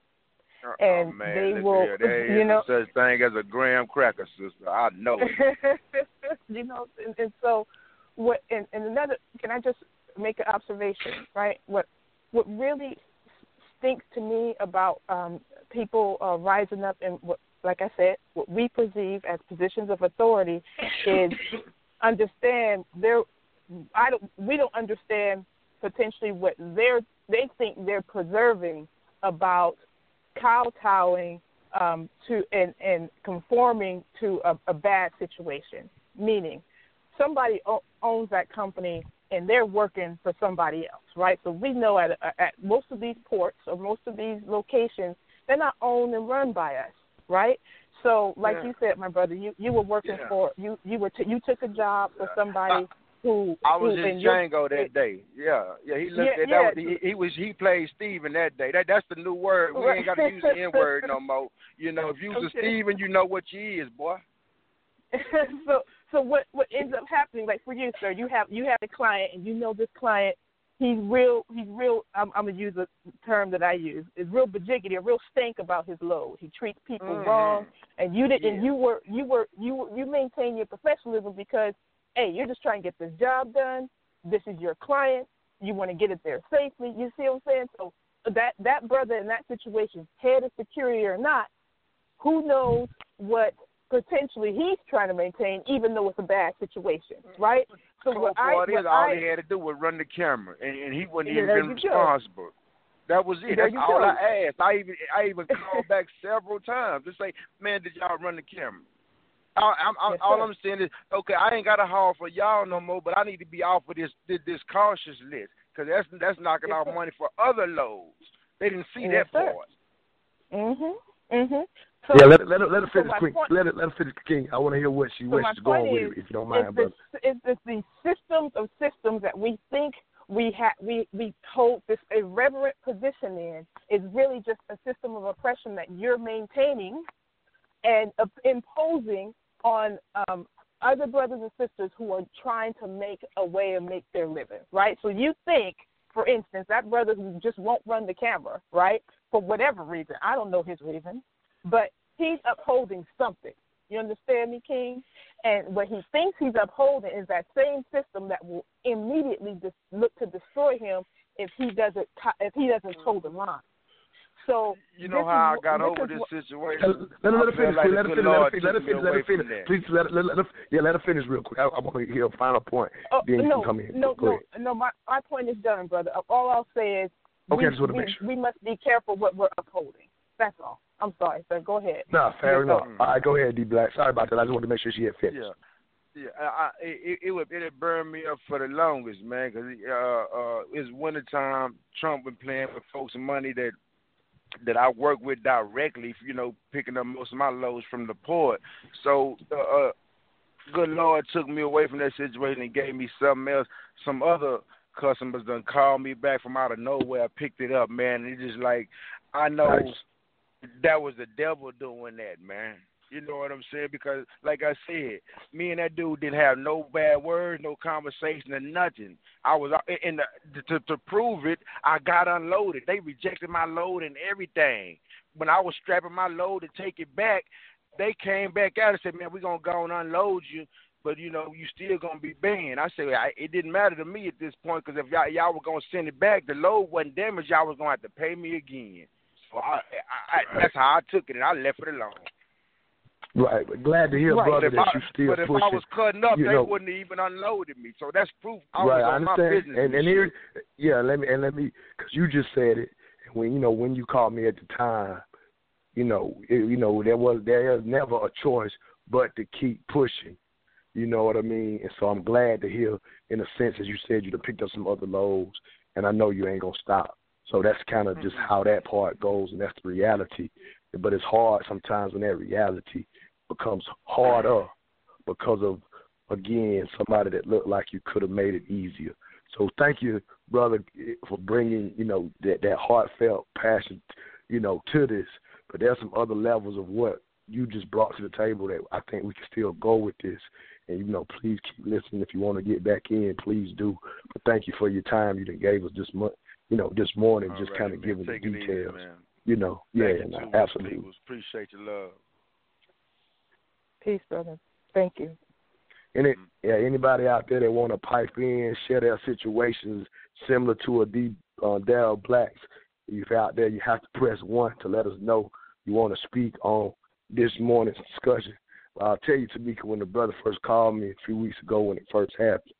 and oh, man, they look will. There you know, such thing as a graham cracker, sister. I know you know, and, and so what? And, and another, can I just make an observation? Right? What what really stinks to me about um, people uh, rising up and what, like I said, what we perceive as positions of authority is understand their. I don't. We don't understand potentially what they're they think they're preserving about kowtowing um, to and, and conforming to a, a bad situation. Meaning, somebody o- owns that company and they're working for somebody else, right? So we know at at most of these ports or most of these locations, they're not owned and run by us, right? So, like Yeah. you said, my brother, you you were working Yeah. for you you were t- you took a job for somebody who I was who, in Django that day. Yeah, yeah. He looked Yeah, at yeah. that. Was, he, he was he played Steven that day. That that's the new word. We ain't got to use the N word no more. You know, if you was a Steven, you know what you is, boy. so so what what ends up happening like for you sir you have you have a client and you know this client he's real he's real i'm i'm gonna use a term that i use is real bajiggity a real stank about his load he treats people Mhm. wrong and you did and you were you were you you maintain your professionalism because hey you're just trying to get this job done this is your client you want to get it there safely you see what i'm saying so that that brother in that situation head of security or not who knows what potentially he's trying to maintain, even though it's a bad situation, right? So what I, part is what all I, he had to do was run the camera, and, and he wasn't even been you go. responsible. That was it. There That's all go. I asked. I even I even called back several times to say, "Man, did y'all run the camera?" I, I'm, I'm, Yes, all. I'm saying is, okay, I ain't got a haul for y'all no more, but I need to be off of this this, this cautious list because that's that's knocking Yes, off sir. money for other loads. They didn't see Yes, that sir. part. mhm, mhm. So, yeah, let her, let her, let her finish, my Queen. point- Let her, let her finish, King. I want to hear what she So where my she's going point with it, if you don't it's mind, the, brother. it's, it's the systems of systems that we think we ha- we we hold this irreverent position in is really just a system of oppression that you're maintaining and uh, imposing on um, other brothers and sisters who are trying to make a way and make their living, right? So you think, for instance, that brother who just won't run the camera, right, for whatever reason, I don't know his reason, but he's upholding something. You understand me, King? And what he thinks he's upholding is that same system that will immediately dis- look to destroy him if he doesn't if he doesn't toe the line. So You know this how is I got over this what- situation? Let, let, her- let her finish. like Let her finish. Let her finish. Let her finish. Let her finish. Please let, let, let, let her, yeah, let her finish real quick. I, I want to hear a final point. Oh, then you no, can come in. no, Go no, ahead. no. My my point is done, brother. All I'll say is Okay, we, I just wanna we, make sure. we must be careful what we're upholding. That's all. I'm sorry, sir. Go ahead. No, fair Yes, sir. enough. All right, go ahead, D Black. Sorry about that. I just wanted to make sure she had finished. Yeah. Yeah, I, I, it, it would it burned me up for the longest, man. Cause uh, uh, it's wintertime. Trump been playing with folks' money that that I work with directly. You know, picking up most of my loads from the port. So, uh, uh, good Lord took me away from that situation and gave me something else, some other customers done called me back from out of nowhere. I picked it up, man. And it's just like I know Nice. that was the devil doing that, man. You know what I'm saying? Because, like I said, me and that dude didn't have no bad words, no conversation, or nothing. I was uh, in the to to prove it. I got unloaded. They rejected my load and everything. When I was strapping my load to take it back, they came back out and said, "Man, we're gonna go and unload you." But you know, you still gonna be banned. I said I, it didn't matter to me at this point because if y'all, y'all were gonna send it back, the load wasn't damaged. Y'all was gonna have to pay me again. So I, I, I that's how I took it, and I left it alone. Right, glad to hear, Right. brother, that I- you still but if. I was cutting up, you they know, wouldn't have even unloaded me. So that's proof I right, was I on my understand. business. and and here, yeah, let me and let me, because you just said it. When you know when you called me at the time, you know, it, you know there was there is never a choice but to keep pushing. You know what I mean? And so I'm glad to hear, in a sense, as you said, you picked up some other loads, and I know you ain't gonna stop. So that's kind of just mm-hmm. how that part goes, and that's the reality. But it's hard sometimes when that reality becomes harder because of again somebody that looked like you could have made it easier. So thank you, brother, for bringing you know that that heartfelt passion, you know, to this. But there's some other levels of what you just brought to the table that I think we can still go with this. And you know, please keep listening. If you want to get back in, please do. But thank you for your time you gave us this month, you know, this morning, All just right, kind of man. giving Take the it easy, details. You know, Thank yeah, you no, absolutely. Appreciate your love. Peace, brother. Thank you. Any yeah, anybody out there that want to pipe in, share their situations similar to a D uh, Daryl Blacks, if you're out there, you have to press one to let us know you want to speak on this morning's discussion. I'll tell you, Tamika, when the brother first called me a few weeks ago when it first happened,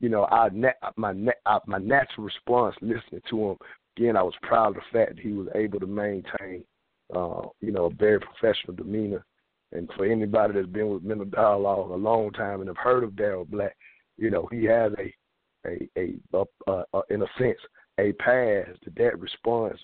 you know, I na- my na- I, my natural response listening to him again, I was proud of the fact that he was able to maintain, uh, you know, a very professional demeanor. And for anybody that's been with mental dialogue a long time and have heard of Daryl Black, you know, he has a a a, a, a, a in a sense a past that that response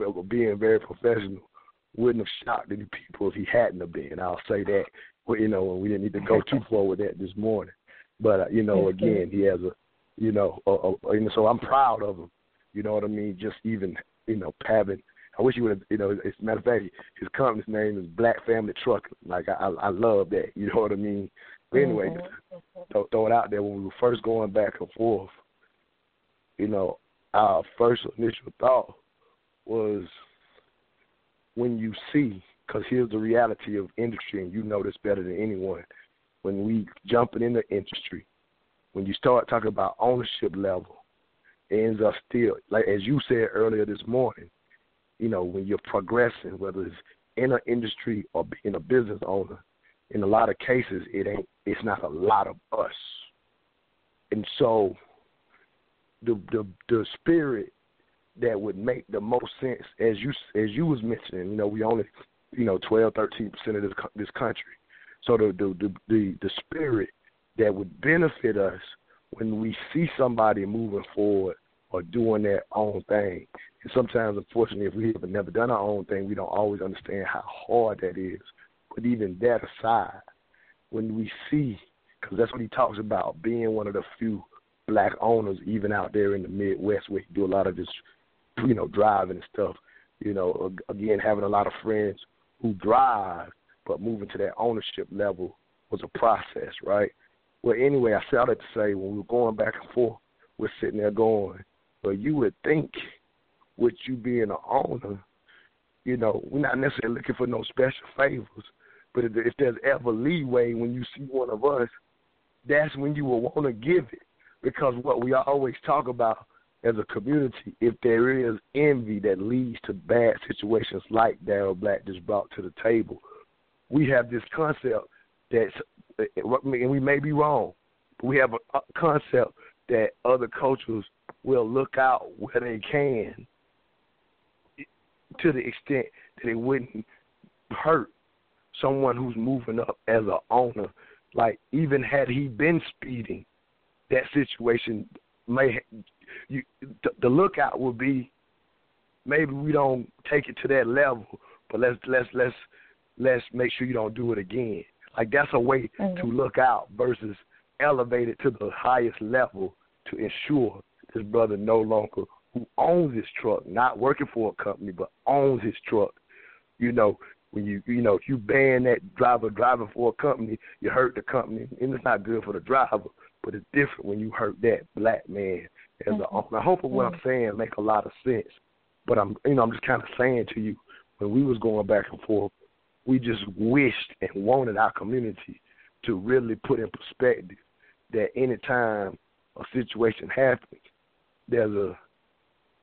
of being very professional wouldn't have shocked any people if he hadn't have been. I'll say that. Well, you know, and we didn't need to go too far with that this morning. But uh, you know, again, he has a, you know, a, a, and so I'm proud of him. You know what I mean? Just even, you know, having. I wish he would have. You know, as a matter of fact, his company's name is Black Family Trucking. Like I, I, I love that. You know what I mean? But anyway, mm-hmm. throw, throw it out there when we were first going back and forth. You know, our first initial thought was when you see, because here's the reality of industry, and you know this better than anyone. When we jumping in the industry, when you start talking about ownership level, it ends up still like as you said earlier this morning. You know, when you're progressing, whether it's in an industry or in a business owner, in a lot of cases, it ain't. It's not a lot of us, and so the the the spirit that would make the most sense, as you as you was mentioning, you know, we only, you know, twelve, thirteen percent of this this country. So the the the the, the spirit that would benefit us when we see somebody moving forward or doing their own thing. And sometimes, unfortunately, if we have never done our own thing, we don't always understand how hard that is. But even that aside, when we see, because that's what he talks about, being one of the few black owners, even out there in the Midwest, where he do a lot of this, you know, driving and stuff. You know, again, having a lot of friends who drive, but moving to that ownership level was a process, right? Well, anyway, I said that to say when we were going back and forth, we're sitting there going, well, you would think with you being an owner, you know, we're not necessarily looking for no special favors, but if, if there's ever leeway when you see one of us, that's when you will want to give it. Because what we always talk about as a community, if there is envy that leads to bad situations like Daryl Black just brought to the table, we have this concept that's, eh, eh, and we may be wrong, but we have a concept that other cultures will look out where they can to the extent that it wouldn't hurt someone who's moving up as a owner. Like even had he been speeding, that situation may you the, the lookout would be maybe we don't take it to that level, but let's let's let's let's make sure you don't do it again. Like that's a way mm-hmm. to look out versus elevate it to the highest level to ensure this brother no longer who owns his truck, not working for a company, but owns his truck. You know, when you you know if you ban that driver driving for a company, you hurt the company, and it's not good for the driver. But it's different when you hurt that black man as mm-hmm. a owner. I hope what I'm mm-hmm. saying make a lot of sense. But I'm you know I'm just kind of saying to you when we was going back and forth, we just wished and wanted our community to really put in perspective that any time a situation happens, there's a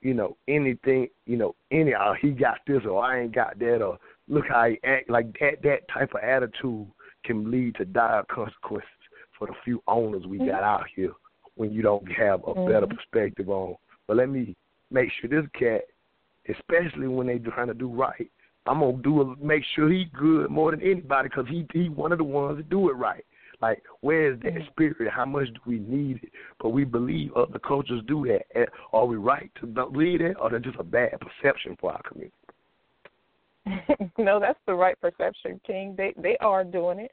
you know, anything, you know, any uh, he got this or I ain't got that or look how he act like that that type of attitude can lead to dire consequences for the few owners we mm-hmm. got out here when you don't have a mm-hmm. better perspective on. But let me make sure this cat, especially when they trying to do right, I'm gonna do a, make sure he good more than anybody because he he one of the ones that do it right. Like, where is that mm-hmm. spirit? How much do we need it? But we believe other cultures do that. Are we right to believe that, or that's just a bad perception for our community? no, that's the right perception, King. They they are doing it.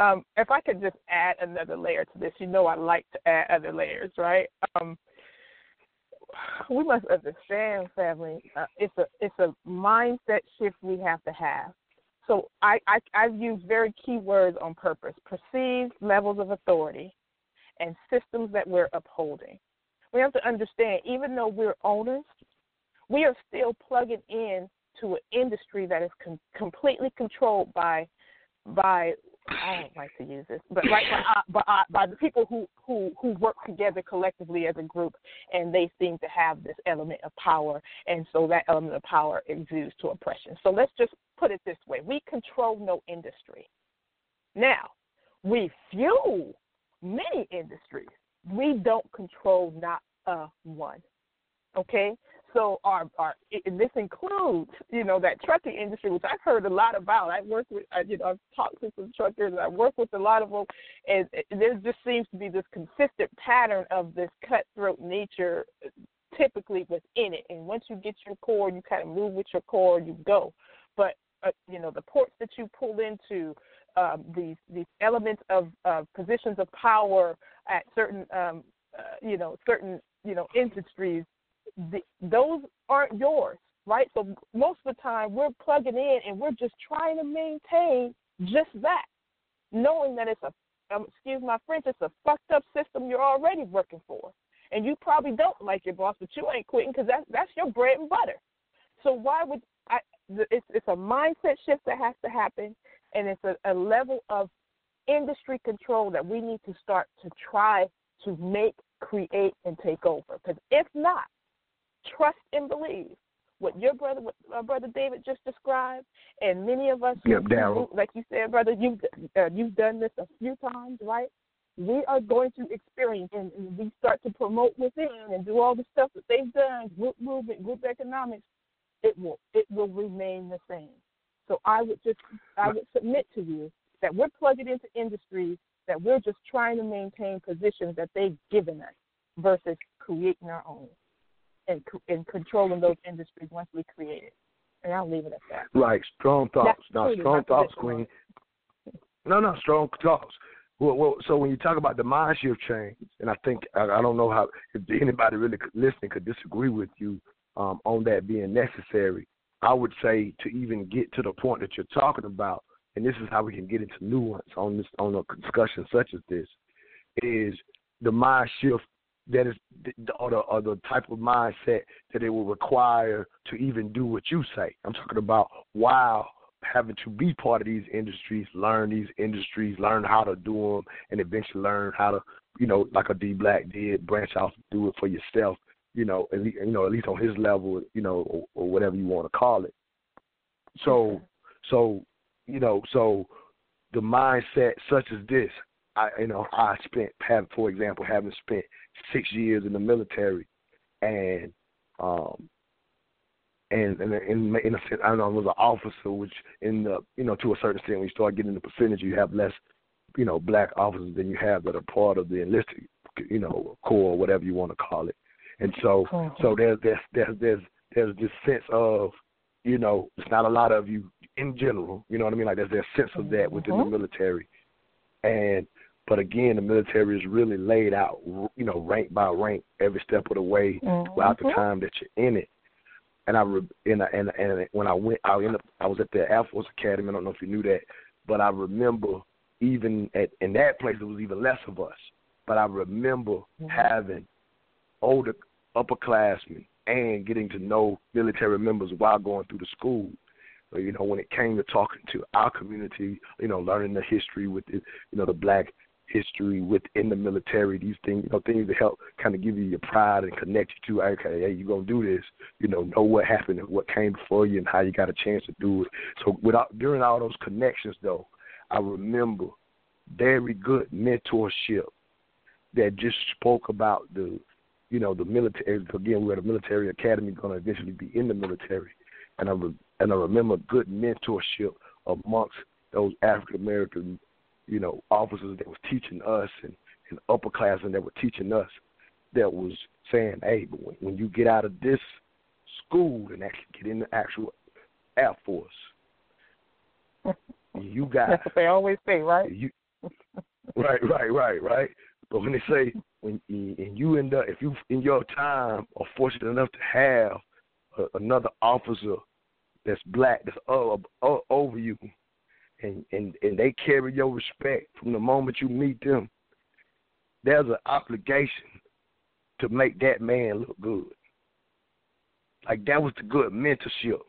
Um, if I could just add another layer to this, you know I like to add other layers, right? Um, we must understand, family. Uh, it's a it's a mindset shift we have to have. So I, I I've used very key words on purpose: perceived levels of authority, and systems that we're upholding. We have to understand, even though we're owners, we are still plugging in to an industry that is com- completely controlled by by I don't like to use this, but right by, by, by the people who, who who work together collectively as a group, and they seem to have this element of power, and so that element of power exudes to oppression. So let's just put it this way: we control no industry. Now, we fuel many industries. We don't control not a one. Okay, so our our and this includes you know that trucking industry, which I've heard a lot about. I work with I, you know I've talked to some truckers. I work with a lot of them, and there just seems to be this consistent pattern of this cutthroat nature, typically within it. And once you get your core, you kind of move with your core, you go. But uh, you know the ports that you pull into. Um, these these elements of uh, positions of power at certain um, uh, you know certain you know industries those aren't yours, right? So most of the time we're plugging in and we're just trying to maintain just that, knowing that it's a um, excuse my French, it's a fucked up system you're already working for, and you probably don't like your boss, but you ain't quitting because that's that's your bread and butter. So why would I? It's it's a mindset shift that has to happen, and it's a, a level of industry control that we need to start to try to make, create, and take over. Because if not, trust and believe what your brother, what my brother David just described, and many of us, yep, who, like you said, brother, you've uh, you've done this a few times, right? We are going to experience, and, and we start to promote within and do all the stuff that they've done, group movement, group economics. It will it will remain the same. So I would just I would submit to you that we're plugging into industries that we're just trying to maintain positions that they've given us versus creating our own and, and controlling those industries once we create it. And I'll leave it at that. Right, strong thoughts. Now, strong thoughts, Queen. No, no, strong thoughts. Well, well, so when you talk about the mind shift change, and I think I, I don't know how if anybody really listening could disagree with you um, on that being necessary. I would say to even get to the point that you're talking about, and this is how we can get into nuance on this on a discussion such as this, is the mind shift that is or the, or the type of mindset that it will require to even do what you say. I'm talking about while having to be part of these industries, learn these industries, learn how to do them, and eventually learn how to, you know, like a D Black did, branch out, do it for yourself. You know, at least, you know, at least on his level, you know, or, or whatever you want to call it. So, so, you know, so the mindset such as this, I, you know, I spent, have, for example, having spent six years in the military, and um, and and in, in a sense, I don't know, was an officer, which in the you know to a certain extent, when you start getting the percentage, you have less, you know, black officers than you have that are part of the enlisted, you know, corps or whatever you want to call it. And so, so there's there's there's there's there's this sense of, you know, it's not a lot of you in general. You know what I mean? Like there's there's a sense of that within the military, and But again, the military is really laid out, you know, rank by rank, every step of the way mm-hmm. throughout the time that you're in it. And I and and and when I went, I ended up, I was at the Air Force Academy. I don't know if you knew that, but I remember even at in that place it was even less of us. But I remember mm-hmm. having older upperclassmen and getting to know military members while going through the school. You know, when it came to talking to our community, you know, learning the history with the, you know, the black history within the military, these things, you know, things that help kind of give you your pride and connect you to, okay, hey, you're going to do this, you know, know what happened and what came before you and how you got a chance to do it. So without, during all those connections, though, I remember very good mentorship that just spoke about the, you know, the military. Again, we're at a military academy, going to eventually be in the military, and I re- and I remember good mentorship amongst those African American, you know, officers that was teaching us and, upper class and upperclassmen that were teaching us that was saying, hey, but when, when you get out of this school and actually get in the actual Air Force, you got. That's what they always say, right? You, right, right, right, right. But when they say when and you end up if you in your time are fortunate enough to have a, another officer that's black that's uh, over you, and and and they carry your respect from the moment you meet them. There's an obligation to make that man look good. Like that was the good mentorship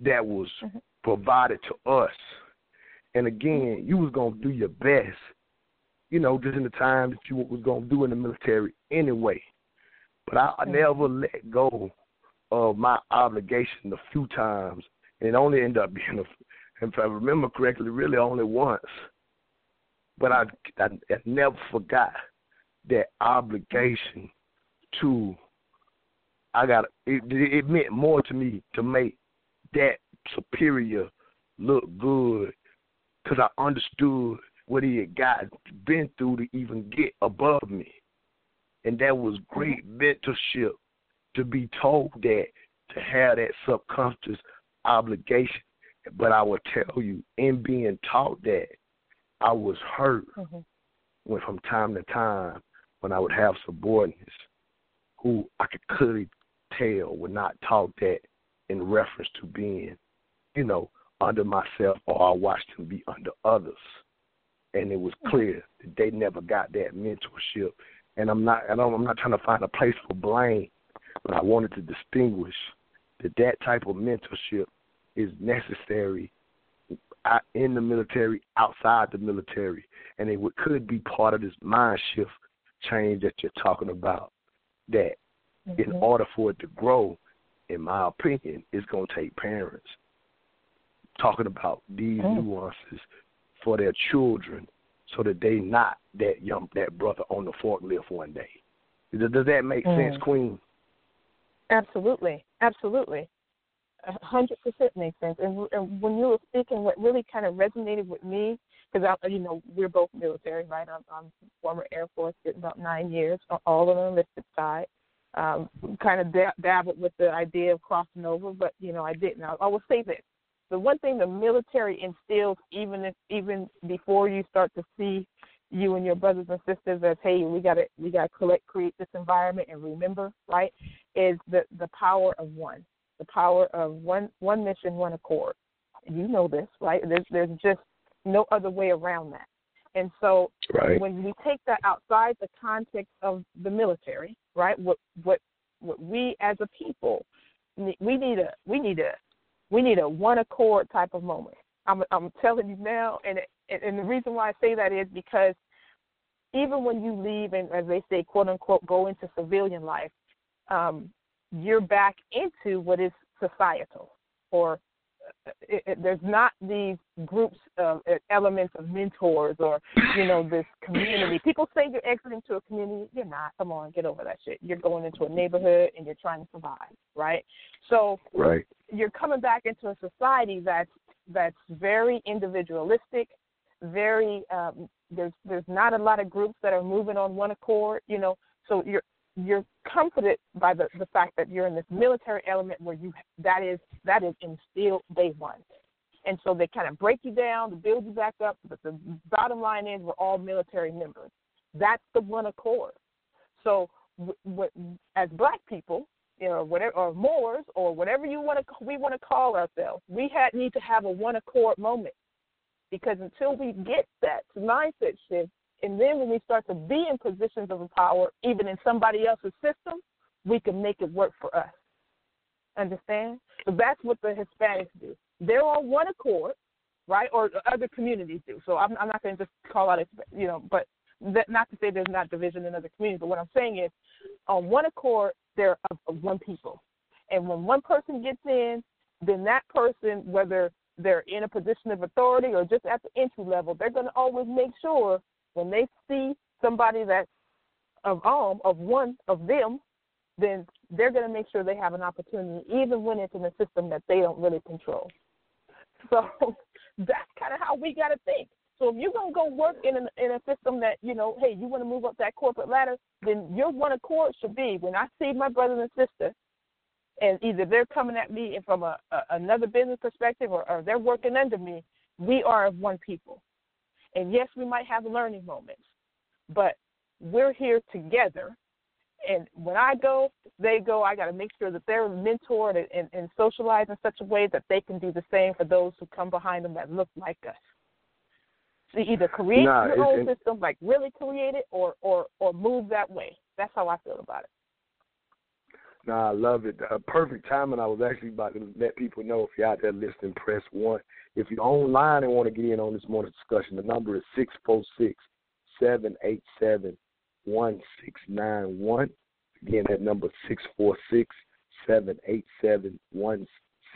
that was mm-hmm. provided to us. And again, you was gonna do your best, you know, just in the time that you was gonna do in the military anyway. But I, I mm-hmm. never let go of my obligation a few times, and it only ended up being, a, if I remember correctly, really only once. But I, I, I never forgot that obligation to. I got it. It meant more to me to make that superior look good because I understood what he had got been through to even get above me, and that was great mentorship to be told that, to have that subconscious obligation. But I will tell you, in being taught that, I was hurt mm-hmm. when from time to time when I would have subordinates who I could clearly tell were not taught that in reference to being, you know, under myself or I watched them be under others. And it was mm-hmm. clear that they never got that mentorship. And I'm not and I'm not trying to find a place for blame but I wanted to distinguish that that type of mentorship is necessary in the military, outside the military, and it could be part of this mind shift change that you're talking about. That mm-hmm. in order for it to grow, in my opinion, it's going to take parents talking about these mm-hmm. nuances for their children, so that they not that young that brother on the forklift one day. Does, does that make mm-hmm. sense, Queen? Absolutely, absolutely, hundred percent makes sense. And, and when you were speaking, what really kind of resonated with me, because I, you know we're both military, right? I'm, I'm former Air Force, did about nine years, all on the enlisted side. Um, kind of dab- dabbled with the idea of crossing over, but you know I didn't. I, I will say this: the one thing the military instills, even if even before you start to see you and your brothers and sisters as hey we gotta we gotta collect create this environment and remember right is the the power of one the power of one one mission one accord. You know this right? There's there's just no other way around that. And so right. when we take that outside the context of the military right what what what we as a people we need a we need a we need a one accord type of moment. I'm I'm telling you now, and it, and the reason why I say that is because even when you leave and, as they say, quote unquote, go into civilian life, um, you're back into what is societal, or uh, it, it, there's not these groups of uh, elements of mentors or you know this community. People say you're exiting to a community. You're not. Come on, get over that shit. You're going into a neighborhood and you're trying to survive, right? So right. you're coming back into a society that's that's very individualistic, very um, there's there's not a lot of groups that are moving on one accord, you know. So you're you're comforted by the the fact that you're in this military element where you that is that is instilled day one. And so they kind of break you down to build you back up. But the bottom line is we're all military members. That's the one accord. So w- w- as black people, you know, whatever, or Moors, or whatever you want to, we want to call ourselves, we had, need to have a one accord moment. Because until we get that mindset shift, and then when we start to be in positions of power, even in somebody else's system, we can make it work for us. Understand? So that's what the Hispanics do. They're on one accord, right? Or other communities do. So I'm, I'm not going to just call out, you know, but that, not to say there's not division in other communities. But what I'm saying is, on one accord, they're of, of one people. And when one person gets in, then that person, whether they're in a position of authority or just at the entry level, they're going to always make sure when they see somebody that's of um of one of them, then they're going to make sure they have an opportunity, even when it's in a system that they don't really control. So that's kind of how we got to think. So if you're to go work in a, in a system that you know, hey, you want to move up that corporate ladder, then your one accord should be when I see my brother and sister, and either they're coming at me from a, a another business perspective or, or they're working under me, we are of one people. And yes, we might have learning moments, but we're here together. And when I go, they go. I got to make sure that they're mentored and, and, and socialized in such a way that they can do the same for those who come behind them that look like us. So either create nah, your own system, like really create it, or or or move that way. That's how I feel about it. Nah, I love it. Perfect timing. I was actually about to let people know if you're out there listening, press one. If you're online and want to get in on this morning's discussion, the number is six four six seven eight seven one six nine one. Again, that number six four six seven eight seven one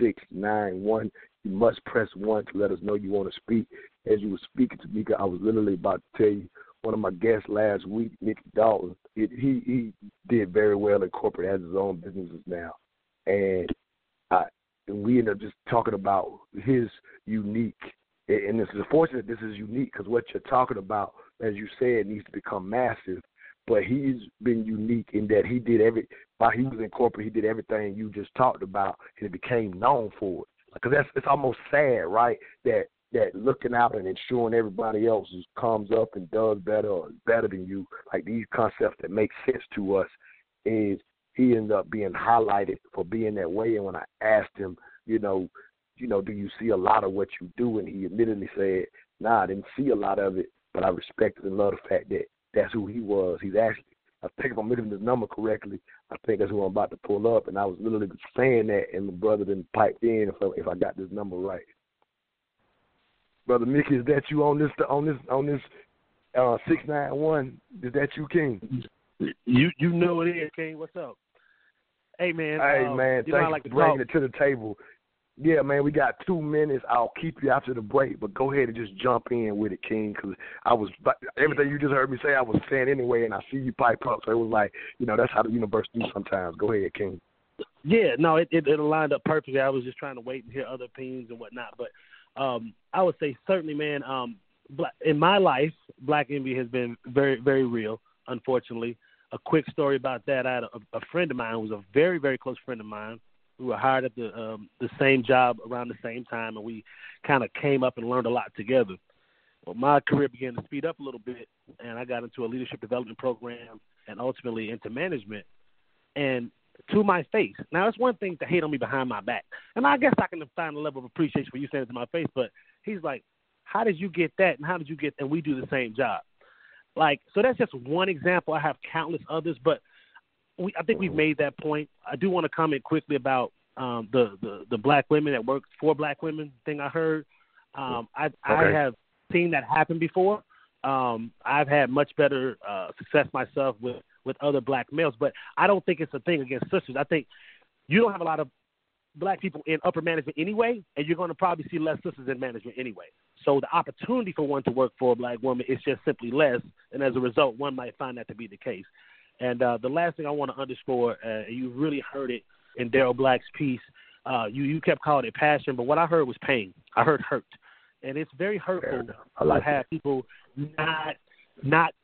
six nine one. You must press one to let us know you want to speak. As you were speaking to me, I was literally about to tell you one of my guests last week, Nicky Dalton. It, he he did very well in corporate, has his own businesses now, and I and we end up just talking about his unique. And it's unfortunate this is unique because what you're talking about, as you said, needs to become massive. But he's been unique in that he did every while he was in corporate, he did everything you just talked about, and it became known for it. Because that's it's almost sad, right? That that looking out and ensuring everybody else comes up and does better or is better than you, like these concepts that make sense to us, is he ended up being highlighted for being that way. And when I asked him, you know, you know, do you see a lot of what you do? And he admittedly said, Nah, I didn't see a lot of it, but I respected and love the fact that that's who he was. He's actually, I think if I'm looking the number correctly, I think that's who I'm about to pull up. And I was literally saying that, and the brother then piped in if I, if I got this number right. Brother Mickey, is that you on this on this on this uh six nine one? Is that you, King? You you know it is, King. What's up? Hey man. Hey um, man, thanks I like for bringing talk. it to the table. Yeah, man, we got two minutes. I'll keep you after the break, but go ahead and just jump in with it, King, because I was everything you just heard me say. I was saying anyway, and I see you pipe up, so it was like, you know, that's how the universe do sometimes. Go ahead, King. Yeah, no, it, it it aligned up perfectly. I was just trying to wait and hear other opinions and whatnot, but um, I would say certainly, man. Um, in my life, black envy has been very, very real. Unfortunately, a quick story about that. I had a, a friend of mine who was a very, very close friend of mine. We were hired at the um, the same job around the same time, and we kind of came up and learned a lot together. Well, my career began to speed up a little bit, and I got into a leadership development program, and ultimately into management. And to my face. Now, it's one thing to hate on me behind my back, and I guess I can find a level of appreciation for you saying it to my face. But he's like, "How did you get that? And how did you get?" And we do the same job. Like, so that's just one example. I have countless others, but we, I think we've made that point. I do want to comment quickly about um, the, the the black women that work for black women thing. I heard. Um, I I have seen that happen before. Um, I've had much better uh, success myself with with other black males, but I don't think it's a thing against sisters. I think you don't have a lot of black people in upper management anyway, and you're going to probably see less sisters in management anyway. So the opportunity for one to work for a black woman is just simply less, and as a result, one might find that to be the case. And uh, the last thing I want to underscore, uh, you really heard it in Daryl Black's piece. Uh, you you kept calling it passion, but what I heard was pain. I heard hurt, and it's very hurtful I like to have people not not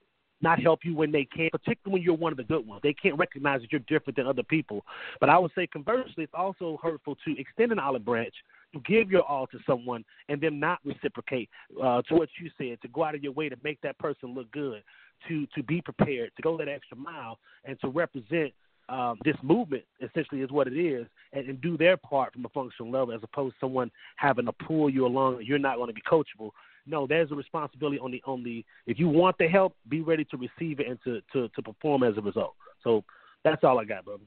not help you when they can, particularly when you're one of the good ones. They can't recognize that you're different than other people. But I would say conversely, it's also hurtful to extend an olive branch to give your all to someone and them not reciprocate uh, to what you said, to go out of your way to make that person look good, to to be prepared, to go that extra mile, and to represent um, this movement essentially is what it is, and, and do their part from a functional level, as opposed to someone having to pull you along. You're not going to be coachable. No, there's a responsibility on the on the. If you want the help, be ready to receive it and to to, to perform as a result. So that's all I got, brother.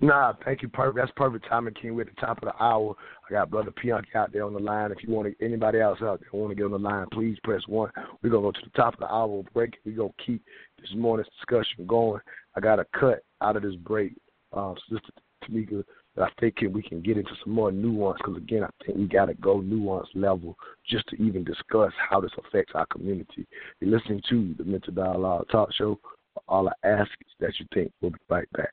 Nah, thank you. Perfect. That's perfect timing, King. We're at the top of the hour. I got brother Pionk out there on the line. If you want to, anybody else out there want to get on the line, please press one. We're gonna go to the top of the hour break. We're gonna keep this morning's discussion going. I got a cut out of this break, um, Sister Tamika. I think we can get into some more nuance because again, I think we got to go nuance level just to even discuss how this affects our community. You're listening to the Mental Dialogue Talk Show. All I ask is that you think. We'll be right back.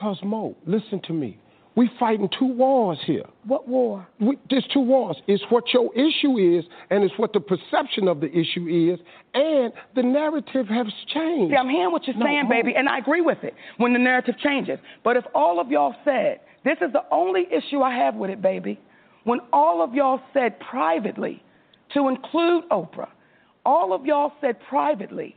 Cosmo, listen to me. We fighting two wars here. What war? We, there's two wars. It's what your issue is, and it's what the perception of the issue is, and the narrative has changed. See, I'm hearing what you're No, saying, baby, and I agree with it when the narrative changes. But if all of y'all said, this is the only issue I have with it, baby, when all of y'all said privately, to include Oprah, all of y'all said privately,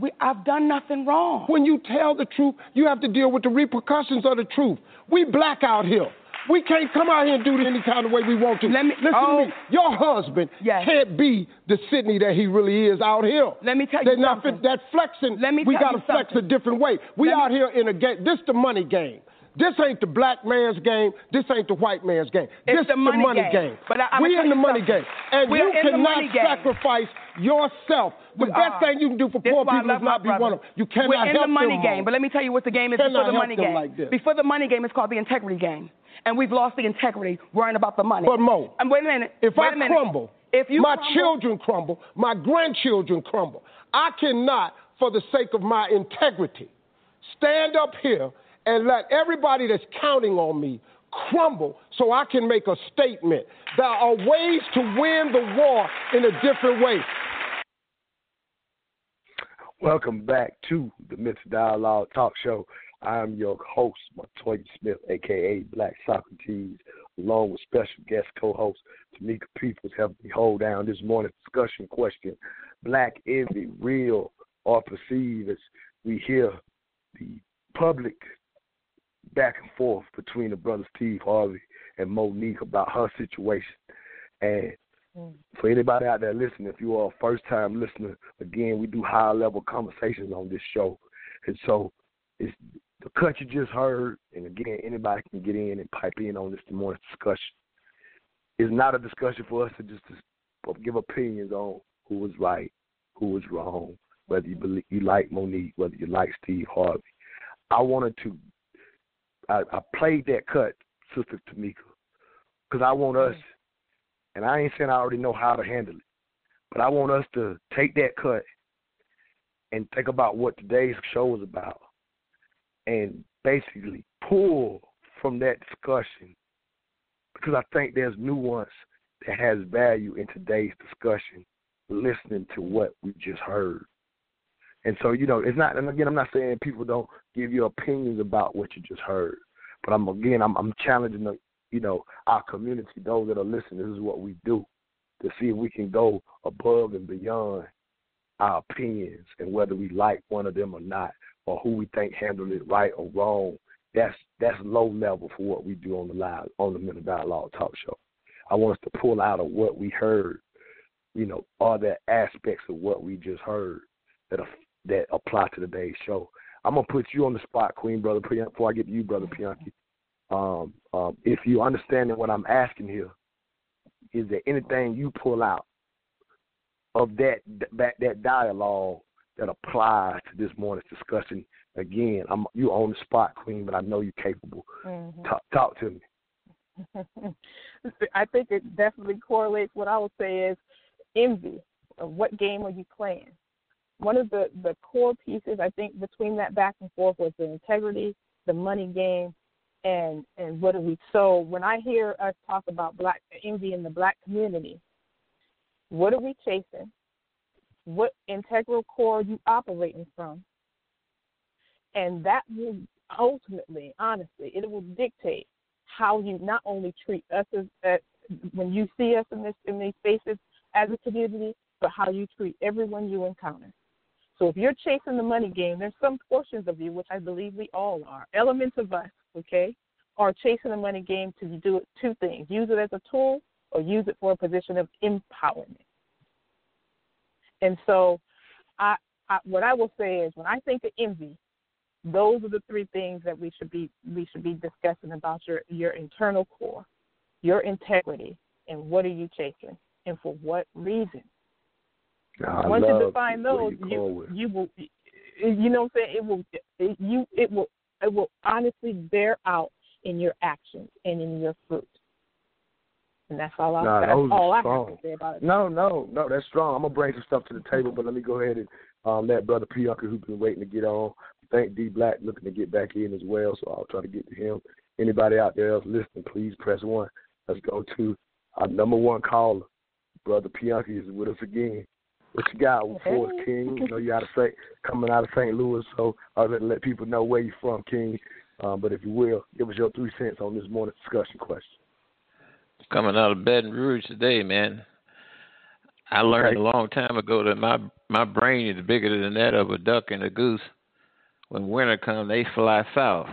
we, I've done nothing wrong. When you tell the truth, you have to deal with the repercussions of the truth. We black out here. We can't come out here and do this any kind of way we want to. Let me, Listen oh. to me. Your husband can't be the Sidney that he really is out here. Let me tell They're you not something. fit- that flexing. Let me we gotta you flex a different way. We Let me- out here in a game. This the money game. This ain't the black man's game. This ain't the white man's game. It's this the the money money game. game. But I- we tell in the money something. game, and We're you cannot sacrifice yourself. The We best are. thing you can do for This poor people is not be one of them. You cannot We're in help the money them game, but let me tell you what the game is before the money game. like. Before the money game, it's called the integrity game, and we've lost the integrity worrying about the money. But Mo, and wait a minute. If wait I minute. crumble, if you my crumble- children crumble, my grandchildren crumble. I cannot, for the sake of my integrity, stand up here and let everybody that's counting on me crumble so I can make a statement. There are ways to win the war in a different way. Welcome back to the Mental Dialogue Talk Show. I'm your host, Montoya Smith, aka Black Socrates, along with special guest co-host Tamika Peoples, helping me hold down this morning's discussion question: Black envy, real or perceived? As we hear the public back and forth between the brother Steve Harvey and Mo'Nique about her situation, and mm. for anybody out there listening, if you are a first time listener, again, we do high level conversations on this show. And so it's the cut you just heard, and again, anybody can get in and pipe in on this morning's discussion. It's not a discussion for us to just to give opinions on who was right, who was wrong, whether you believe you like Mo'Nique, whether you like Steve Harvey. I wanted to I, I played that cut, Sister Tamika, because I want us and I ain't saying I already know how to handle it, but I want us to take that cut and think about what today's show is about and basically pull from that discussion because I think there's nuance that has value in today's discussion listening to what we just heard. And so, you know, it's not and again I'm not saying people don't give you opinions about what you just heard. But I'm again I'm I'm challenging the you know, our community, those that are listening, this is what we do to see if we can go above and beyond our opinions and whether we like one of them or not, or who we think handled it right or wrong. That's that's low level for what we do on the live on the Mental Dialogue Talk Show. I want us to pull out of what we heard. You know, all the aspects of what we just heard that are, that apply to today's show? I'm gonna put you on the spot, Queen Brother Priyan, before I get to you, Brother Pianki. Um, um, if you understanding what I'm asking here, is there anything you pull out of that that, that dialogue that applies to this morning's discussion again, I'm you on the spot, Queen, but I know you're capable. Mhm. Talk, talk to me. I think it definitely correlates. What I would say is envy. Of what game are you playing? One of the the core pieces I think between that back and forth was the integrity, the money game, and and what are we? So when I hear us talk about black envy in the black community, what are we chasing? What integral core are you operating from? And that will ultimately, honestly, it will dictate how you not only treat us as, as when you see us in this in these spaces as a community, but how you treat everyone you encounter. So if you're chasing the money game, there's some portions of you, which I believe we all are, elements of us, okay, are chasing the money game to do two things: use it as a tool or use it for a position of empowerment. And so, I, I what I will say is when I think of envy, those are the three things that we should be we should be discussing about your your internal core, your integrity, and what are you chasing, and for what reason. I Once you define those, you you you will you know what I'm saying. It will it, you it will it will honestly bear out in your actions and in your fruit. And that's all I Nah, that's all I strong. have to say about it. No, no, no, that's strong. I'm gonna bring some stuff to the table, but let me go ahead and um, let brother Pianki, who's been waiting to get on, thank D Black looking to get back in as well. So I'll try to get to him. Anybody out there else listening, please press one. Let's go to our number one caller, brother Pianki is with us again. What you got for us, King? You know you out of St. coming out of St. Louis, so I'll let- let people know where you're from, King. Um, but if you will, give us your three cents on this morning's discussion question. coming out of Baton Rouge today, man. I learned a long time ago that my my brain is bigger than that of a duck and a goose. When winter comes, they fly south,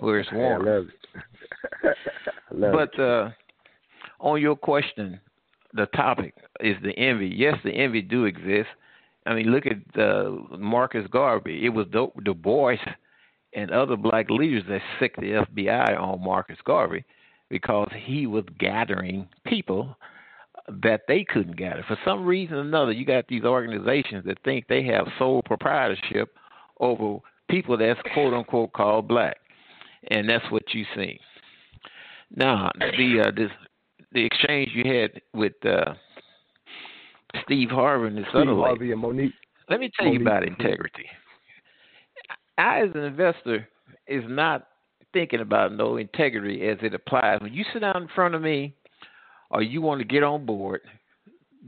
where it's I love it. I love it. But uh, on your question, the topic is the envy. Yes, the envy do exist. I mean, look at uh, Marcus Garvey. It was Du Du Bois and other black leaders that sicked the FBI on Marcus Garvey because he was gathering people that they couldn't gather. For some reason or another, you got these organizations that think they have sole proprietorship over people that's quote unquote called black, and that's what you see. Now, the uh, this the exchange you had with uh, Steve Harvey and this Steve other. Harvey and Mo'Nique. Let me tell you about integrity. I, as an investor, is not thinking about no integrity as it applies. When you sit down in front of me, or you want to get on board,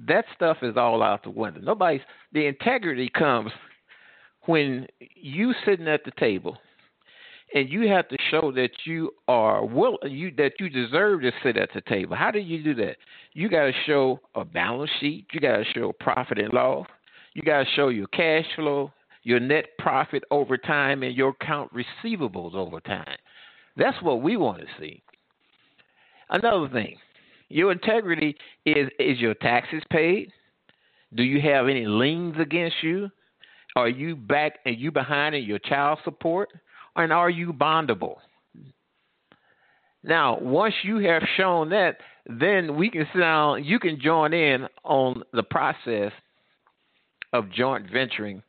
that stuff is all out the window. Nobody's the integrity comes when you sitting at the table and you have to show that you are will you that you deserve to sit at the table. How do you do that? You got to show a balance sheet. You got to show profit and loss. You got to show your cash flow, your net profit over time, and your account receivables over time. That's what we want to see. Another thing, your integrity is is your taxes paid? Do you have any liens against you? Are you back and you behind in your child support? And are you bondable? Now, once you have shown that, then we can down. You can join in on the process of joint venturing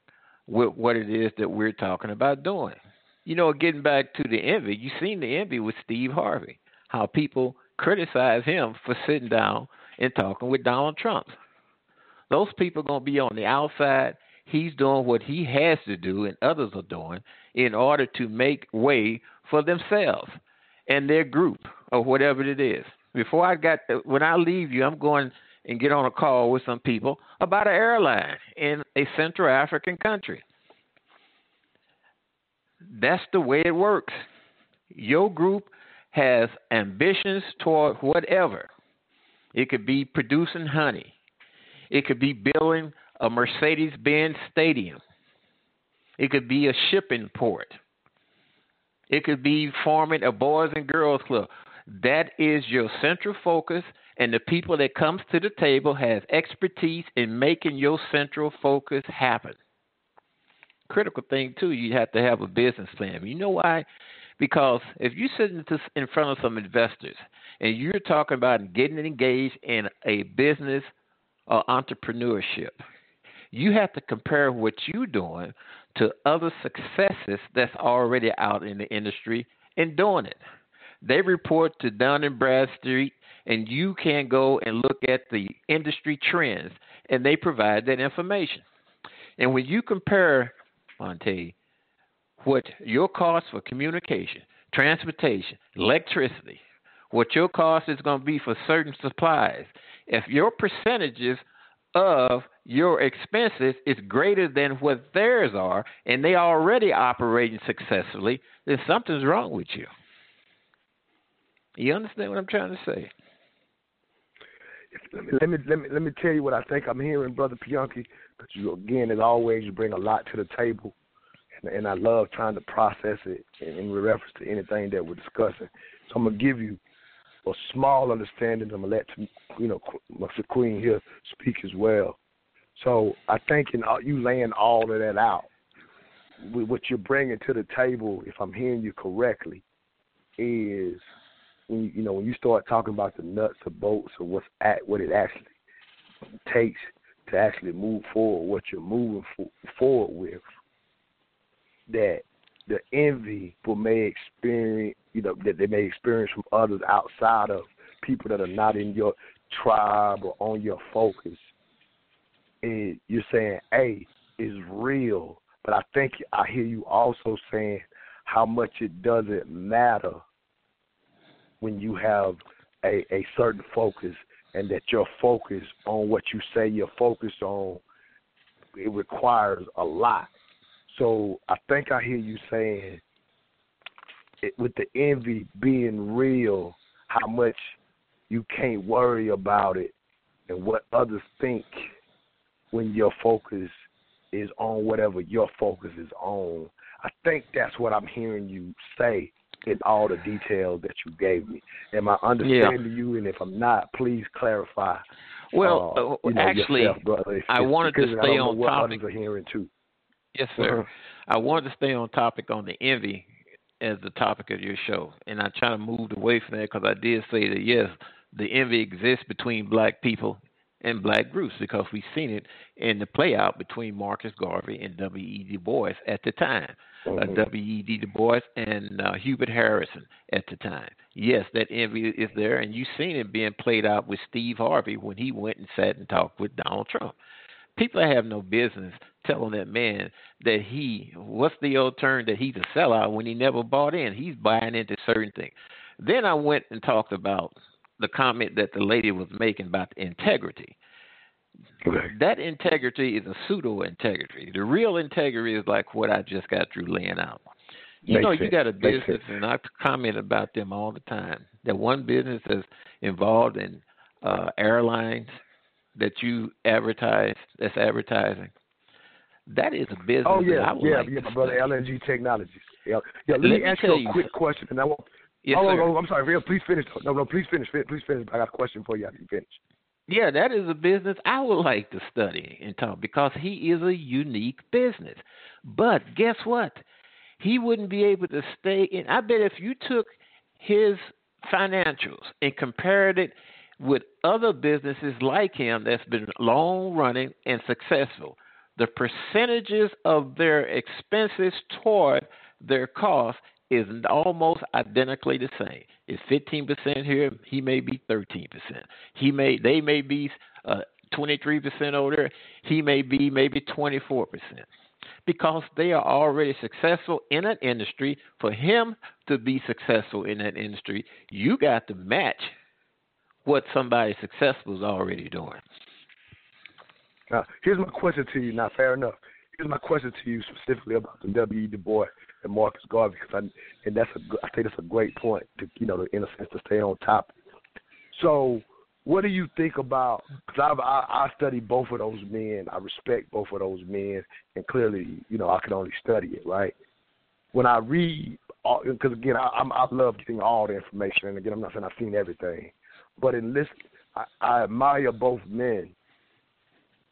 with what it is that we're talking about doing. You know, getting back to the envy, you seen the envy with Steve Harvey, how people criticize him for sitting down and talking with Donald Trump. Those people are going to be on the outside. He's doing what he has to do, and others are doing in order to make way for themselves and their group or whatever it is. Before I got, when I leave you, I'm going and get on a call with some people about an airline in a Central African country. That's the way it works. Your group has ambitions toward whatever. It could be producing honey. It could be building a Mercedes Benz stadium. It could be a shipping port. It could be forming a boys and girls club. That is your central focus, and the people that comes to the table has expertise in making your central focus happen. Critical thing too, you have to have a business plan. You know why? Because if you sit in front of some investors and you're talking about getting engaged in a business or entrepreneurship, you have to compare what you're doing to other successes that's already out in the industry and doing it. They report to Dun and Bradstreet, and you can go and look at the industry trends, and they provide that information. And when you compare, Monte, what your cost for communication, transportation, electricity, what your cost is going to be for certain supplies, if your percentages of your expenses is greater than what theirs are, and they are already operating successfully, then something's wrong with you. You understand what I'm trying to say? Let me let me let me, let me tell you what I think I'm hearing, brother Pianki. Because you again, as always, you bring a lot to the table, and, and I love trying to process it in, in reference to anything that we're discussing. So I'm gonna give you a small understanding. I'm gonna let you know Mr. Queen here speak as well. So I think in all, you laying all of that out, what you're bringing to the table, if I'm hearing you correctly, is when you, you know when you start talking about the nuts and bolts of what's at what it actually takes to actually move forward, what you're moving for, forward with, that the envy will may experience, you know, that they may experience from others outside of people that are not in your tribe or on your focus. And you're saying, "Hey, it's real, but I think I hear you also saying how much it doesn't matter when you have a, a certain focus and that your focus on what you say you're focused on it requires a lot. So I think I hear you saying it, with the envy being real, how much you can't worry about it and what others think when your focus is on whatever your focus is on. I think that's what I'm hearing you say in all the details that you gave me. Am I understanding yeah. you? And if I'm not, please clarify. Well, uh, uh, you know, actually, yourself, if, I wanted to stay on what topic. Are hearing too. Yes, sir. Uh-huh. I wanted to stay on topic on the envy as the topic of your show, and I try to move away from that because I did say that yes, the envy exists between black people and black groups because we've seen it in the play out between Marcus Garvey and W. E. Du Bois at the time. Uh, Mhm. W. E. D. Du Bois and uh, Hubert Harrison at the time. Yes, that envy is there, and you've seen it being played out with Steve Harvey when he went and sat and talked with Donald Trump. People have no business telling that man that he, what's the old term, that he's a sellout when he never bought in. He's buying into certain things. Then I went and talked about the comment that the lady was making about the integrity. That integrity is a pseudo integrity. The real integrity is like what I just got through laying out. You Makes know, you got a business, and I comment about them all the time. That one business that's involved in uh, airlines that you advertise, that's advertising. That is a business. Oh yeah, yeah, like yeah, my brother. LNG Technologies. Yeah, yeah. Let, Let me ask you you a quick question, and I won't. Yes, oh, sir. oh, I'm sorry, Real. Please finish. No, no, please finish. Please finish. I got a question for you after you finish. Yeah, that is a business I would like to study and talk because he is a unique business. But guess what? He wouldn't be able to stay in. I bet if you took his financials and compared it with other businesses like him that's been long running and successful, the percentages of their expenses toward their cost is almost identically the same. It's 15% here, he may be 13%. He may they may be uh, 23% over there, he may be maybe 24%. Because they are already successful in an industry, for him to be successful in that industry, you got to match what somebody successful is already doing. Now, here's my question to you. Now, fair enough. Here's my question to you specifically about the W. E. Du Bois and Marcus Garvey, because I and that's a I think that's a great point to you know to, in a sense to stay on topic. So, what do you think about? Because I, I study both of those men. I respect both of those men, and clearly, you know, I can only study it right. When I read, because again, I, I'm, I love getting all the information, and again, I'm not saying I've seen everything, but in listen, I, I admire both men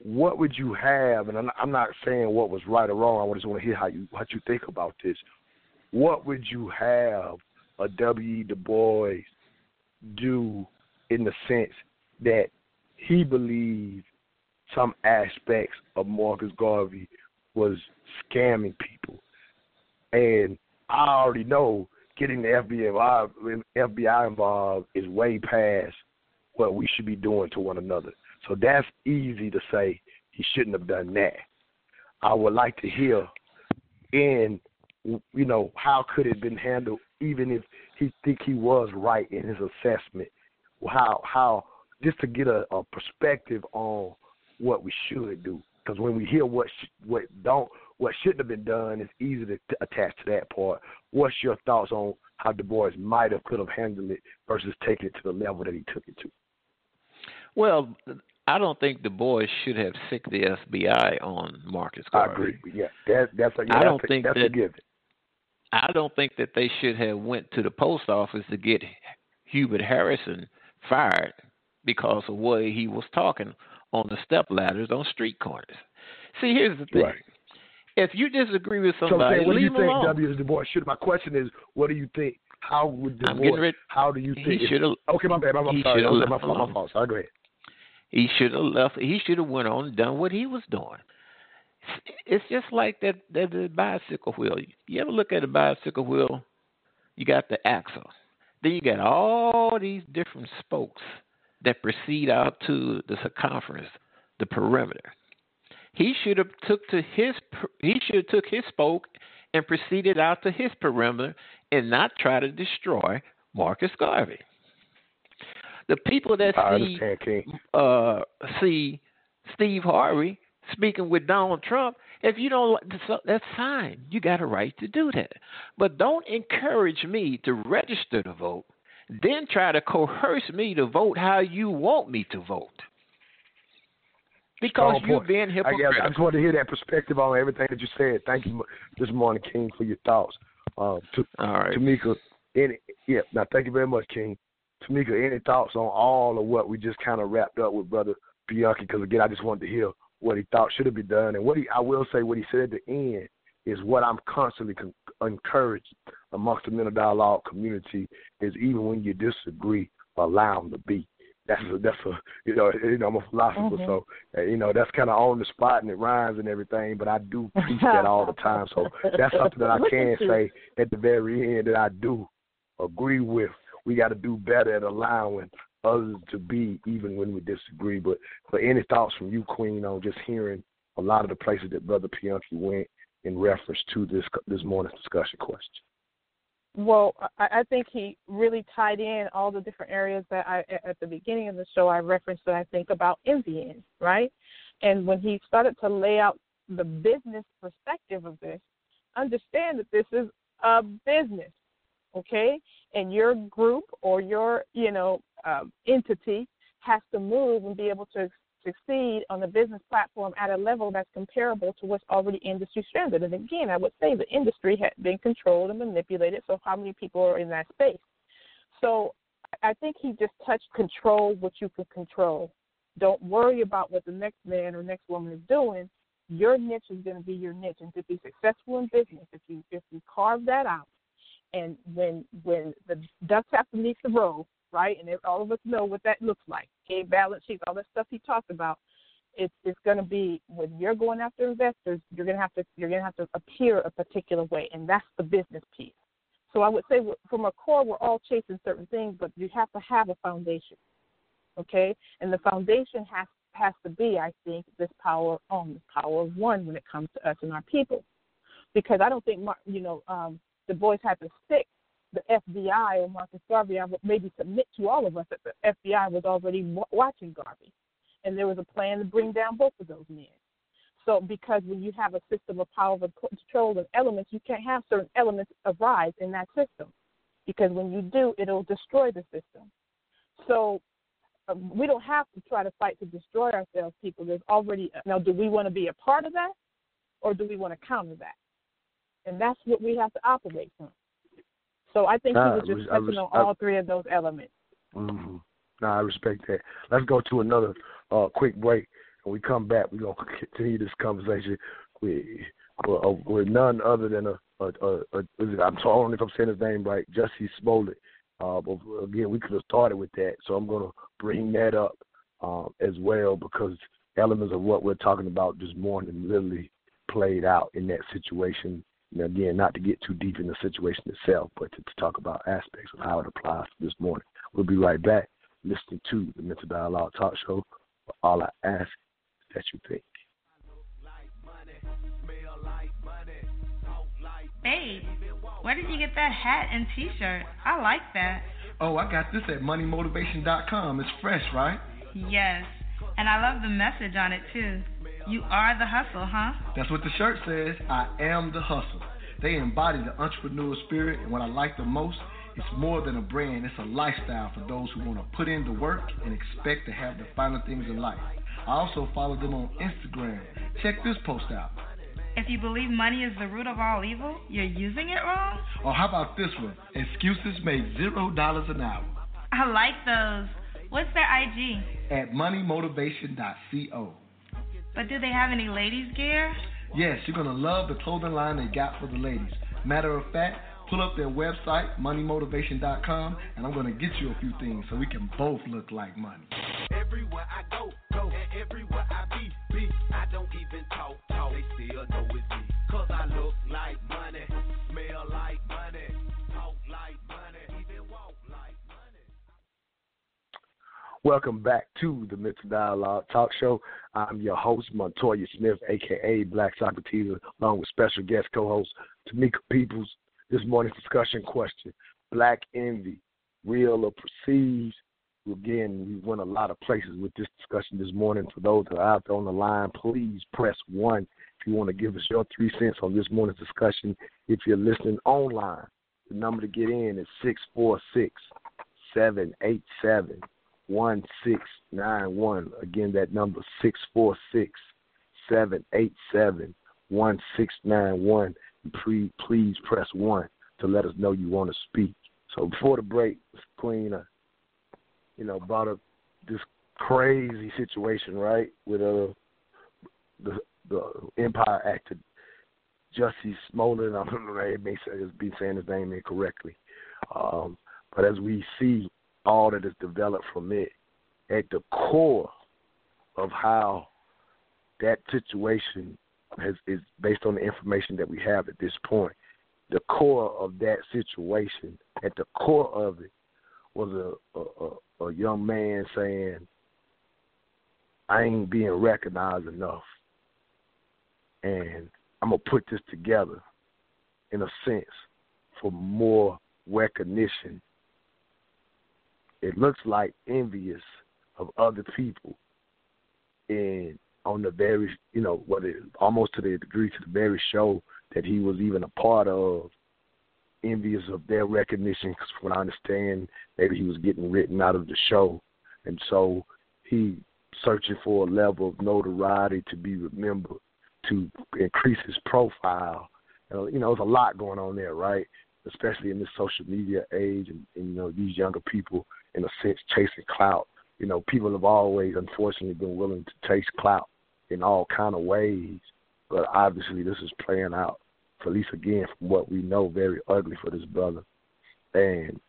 what would you have? And I'm not, saying what was right or wrong. I just want to hear how you what you think about this. What would you have a W. E. Du Bois do in the sense that he believed some aspects of Marcus Garvey was scamming people, and I already know getting the FBI FBI involved is way past what we should be doing to one another. So that's easy to say he shouldn't have done that. I would like to hear in you know how could it been handled even if he think he was right in his assessment? How how just to get a, a perspective on what we should do. Because when we hear what sh- what don't what shouldn't have been done it's easy to t- attach to that part. What's your thoughts on how Du Bois might have could have handled it versus taking it to the level that he took it to? Well I don't think Du Bois should have sicked the FBI on Marcus Garvey. I agree. Yeah, that, that's a, yeah, I don't that's think a, that's that, a given. I don't think that they should have went to the post office to get Hubert Harrison fired because of what he was talking on the step ladders on street corners. See, here's the thing. Right. If you disagree with somebody, So, saying, what do you think alone. W is Du Bois should? My question is, what do you think? How would Bois? ready- How do you he think? if- shoulda- Okay, my bad. I'm, I'm he sorry. shoulda I'm, left my, fault, my fault. Sorry, go ahead. He should have left. He should have went on and done what he was doing. It's just like that that the bicycle wheel. You ever look at a bicycle wheel? You got the axle. Then you got all these different spokes that proceed out to the circumference, the perimeter. He should have took to his he should have took his spoke and proceeded out to his perimeter and not try to destroy Marcus Garvey. The people that I see uh, see Steve Harvey speaking with Donald Trump, if you don't, that's fine. You got a right to do that, but don't encourage me to register to vote. Then try to coerce me to vote how you want me to vote. Because you're being I, hypocritical. I just wanted to hear that perspective on everything that you said. Thank you this morning, King, for your thoughts. Um, to, All right. Tamika, any yeah. Now, thank you very much, King. Tamika, any thoughts on all of what we just kind of wrapped up with Brother Pianki? Because again, I just wanted to hear what he thought should have been done, and what he I will say what he said at the end is what I'm constantly con- encouraged amongst the mental dialogue community is even when you disagree, allow them to be. That's a, that's a you know you know I'm a philosopher, Mhm. so you know that's kind of on the spot and it rhymes and everything. But I do preach that all the time, so that's something that I can say at the very end that I do agree with. We got to do better at allowing others to be, even when we disagree. But for any thoughts from you, Queen, on just hearing a lot of the places that Brother Pianki went in reference to this this morning's discussion question. Well, I, I think he really tied in all the different areas that I at the beginning of the show I referenced that I think about envying, right? And when he started to lay out the business perspective of this, understand that this is a business, okay? And your group or your you know um, entity has to move and be able to succeed on the business platform at a level that's comparable to what's already industry standard. And again, I would say the industry had been controlled and manipulated, so how many people are in that space? So I think he just touched control what you can control. Don't worry about what the next man or next woman is doing. Your niche is going to be your niche, and to be successful in business, if you if you carve that out, and when when the ducks have to meet the road, right? And all of us know what that looks like. Okay, balance sheets, all that stuff he talked about. It's it's going to be when you're going after investors, you're going to have to you're going to have to appear a particular way, and that's the business piece. So I would say from a core, we're all chasing certain things, but you have to have a foundation. Okay, and the foundation has has to be, I think, this power on this power of one when it comes to us and our people, because I don't think you know um, Du Bois had to stick the FBI or Marcus Garvey, I would maybe submit to all of us that the FBI was already watching Garvey, and there was a plan to bring down both of those men. So, because when you have a system of power and control and elements, you can't have certain elements arise in that system, because when you do, it'll destroy the system. So, um, we don't have to try to fight to destroy ourselves, people. There's already now. Do we want to be a part of that, or do we want to counter that? And that's what we have to operate from. So I think Nah, he was just I touching on I- all three of those elements. Mm-hmm. No, I respect that. Let's go to another uh, quick break. When we come back, we're gonna continue this conversation with with, uh, with none other than a, a, a, a I'm sorry, I don't know if I'm saying his name right, Jussie Smollett. Uh, but again, we could have started with that, so I'm gonna bring that up um, as well because elements of what we're talking about this morning literally played out in that situation. You know, again, not to get too deep in the situation itself, but to, to talk about aspects of how it applies this morning. We'll be right back listening to the Mental Dialogue Talk Show. All I ask is that you think. Babe, where did you get that hat and T-shirt? I like that. Oh, I got this at moneymotivation.com. It's fresh, right? Yes, and I love the message on it too. You are the hustle, huh? That's what the shirt says. I am the hustle. They embody the entrepreneurial spirit, and what I like the most, it's more than a brand, it's a lifestyle for those who want to put in the work and expect to have the finer things in life. I also follow them on Instagram. Check this post out. If you believe money is the root of all evil, you're using it wrong? Or how about this one? Excuses make zero dollars an hour. I like those. What's their IG? At moneymotivation.co. But do they have any ladies' gear? Yes, you're going to love the clothing line they got for the ladies. Matter of fact, pull up their website, moneymotivation.com, and I'm going to get you a few things so we can both look like money. Everywhere I go, go, and everywhere I be, be, I don't even talk, talk, they still know it's me. Cause I look like money, smell like Welcome back to the Mental Dialogue Talk Show. I'm your host, Montoya Smith, aka Black Socrates, along with special guest co-host Tamika Peoples. This morning's discussion question: Black envy, real or perceived? Again, we went a lot of places with this discussion this morning. For those that are out there on the line, please press one if you want to give us your three cents on this morning's discussion. If you're listening online, the number to get in is six four six seven eight seven. 1691. Again, that number 646 787 1691. Please, please press 1 to let us know you want to speak. So before the break, Queen, uh, you know, brought up this crazy situation, right, with uh, the the Empire actor Jussie Smollett. I don't know, I may say, be saying his name incorrectly. Um, but as we see all that is developed from it at the core of how that situation has, is based on the information that we have at this point. The core of that situation, at the core of it, was a, a, a young man saying, I ain't being recognized enough. And I'm going to put this together in a sense for more recognition it looks like envious of other people. And on the very you know what it almost to the degree to the very show that he was even a part of envious of their recognition because from what i understand maybe he was getting written out of the show. And so he searching for a level of notoriety to be remembered to increase his profile. And, you know there's a lot going on there right? Especially in this social media age and, and you know these younger people in a sense chasing clout. You know, people have always unfortunately been willing to chase clout in all kind of ways, but obviously this is playing out, for at least again from what we know, very ugly for this brother. And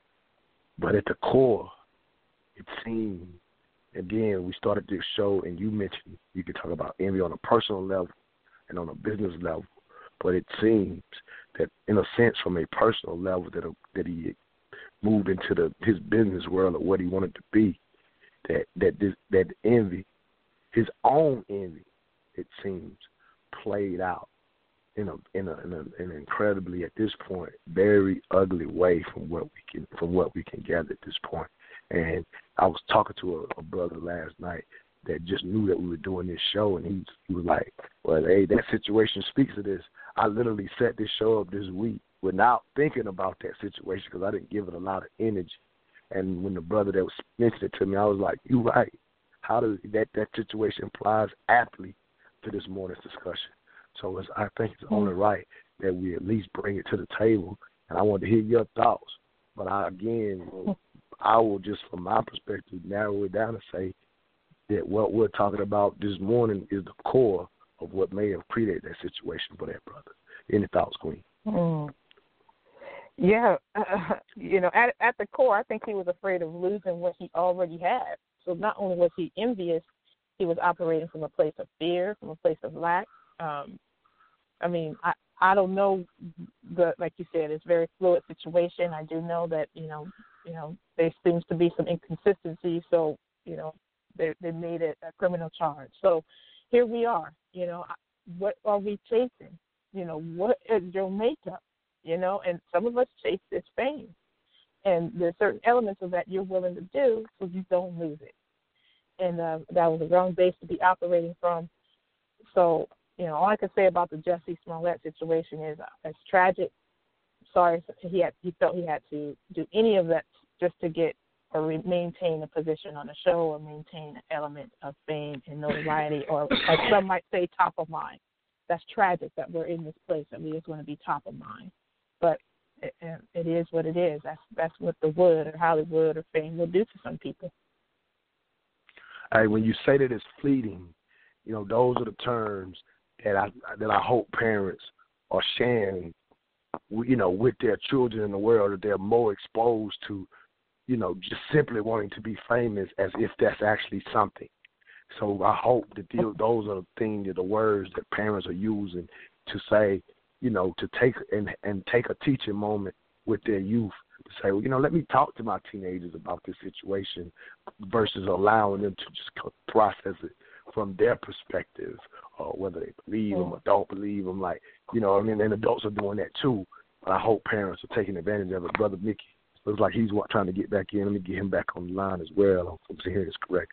but at the core, it seems again we started this show and you mentioned you could talk about envy on a personal level and on a business level, but it seems that in a sense from a personal level that that he moved into the his business world of what he wanted to be, that that this that envy, his own envy, it seems, played out in a in a in, a, an incredibly at this point very ugly way from what we can from what we can gather at this point. And I was talking to a, a brother last night that just knew that we were doing this show, and he he was like, "Well, hey, that situation speaks to this. I literally set this show up this week without thinking about that situation because I didn't give it a lot of energy. And when the brother that was mentioned it to me, I was like, "You right? How does that that situation applies aptly to this morning's discussion?" So it's, I think it's only right that we at least bring it to the table. And I want to hear your thoughts. But I, again, I will just, from my perspective, narrow it down and say that what we're talking about this morning is the core of what may have created that situation for that brother. Any thoughts, Queen? Mm. Yeah, uh, you know, at at the core, I think he was afraid of losing what he already had. So not only was he envious, he was operating from a place of fear, from a place of lack. Um, I mean, I I don't know the like you said, it's a very fluid situation. I do know that you know, you know, there seems to be some inconsistency. So you know, they they made it a criminal charge. So here we are. You know, what are we chasing? You know, what is your makeup? You know, and some of us chase this fame, and there's certain elements of that you're willing to do so you don't lose it. And uh, that was the wrong base to be operating from. So you know, all I can say about the Jussie Smollett situation is uh, it's tragic. Sorry, he had he felt he had to do any of that just to get or re- maintain a position on the show or maintain an element of fame and notoriety, or as some might say, top of mind. That's tragic that we're in this place that we are going to be top of mind, but it, it is what it is. That's that's what the wood or Hollywood or fame will do to some people. Hey, when you say that it's fleeting, you know those are the terms that I that I hope parents are sharing, you know, with their children in the world that they're more exposed to, you know, just simply wanting to be famous as if that's actually something. So I hope that those are the things, the words that parents are using to say, you know, to take and and take a teaching moment with their youth to say, well, you know, let me talk to my teenagers about this situation versus allowing them to just process it from their perspective, or whether they believe them or don't believe them. Like, you know, I mean, and adults are doing that too. But I hope parents are taking advantage of it. Brother Mickey looks like he's trying to get back in. Let me get him back on the line as well. I'm hearing this correct.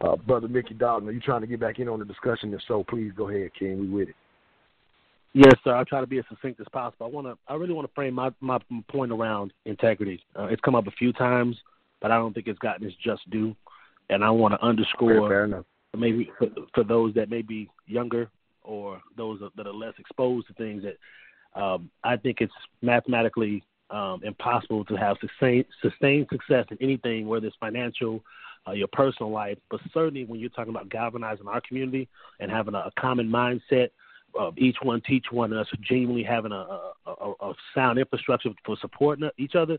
Uh, Brother Mickey Dalton, are you trying to get back in on the discussion? If so, please go ahead, King. We with it. Yes, sir. I'll try to be as succinct as possible. I want to. I really want to frame my my point around integrity. Uh, it's come up a few times, but I don't think it's gotten its just due. And I want to underscore fair, fair maybe for, for those that may be younger or those that are less exposed to things that um, I think it's mathematically um, impossible to have sustained, sustained success in anything, whether it's financial, uh, your personal life, but certainly when you're talking about galvanizing our community and having a, a common mindset of each one teach one, us genuinely having a, a, a sound infrastructure for supporting each other,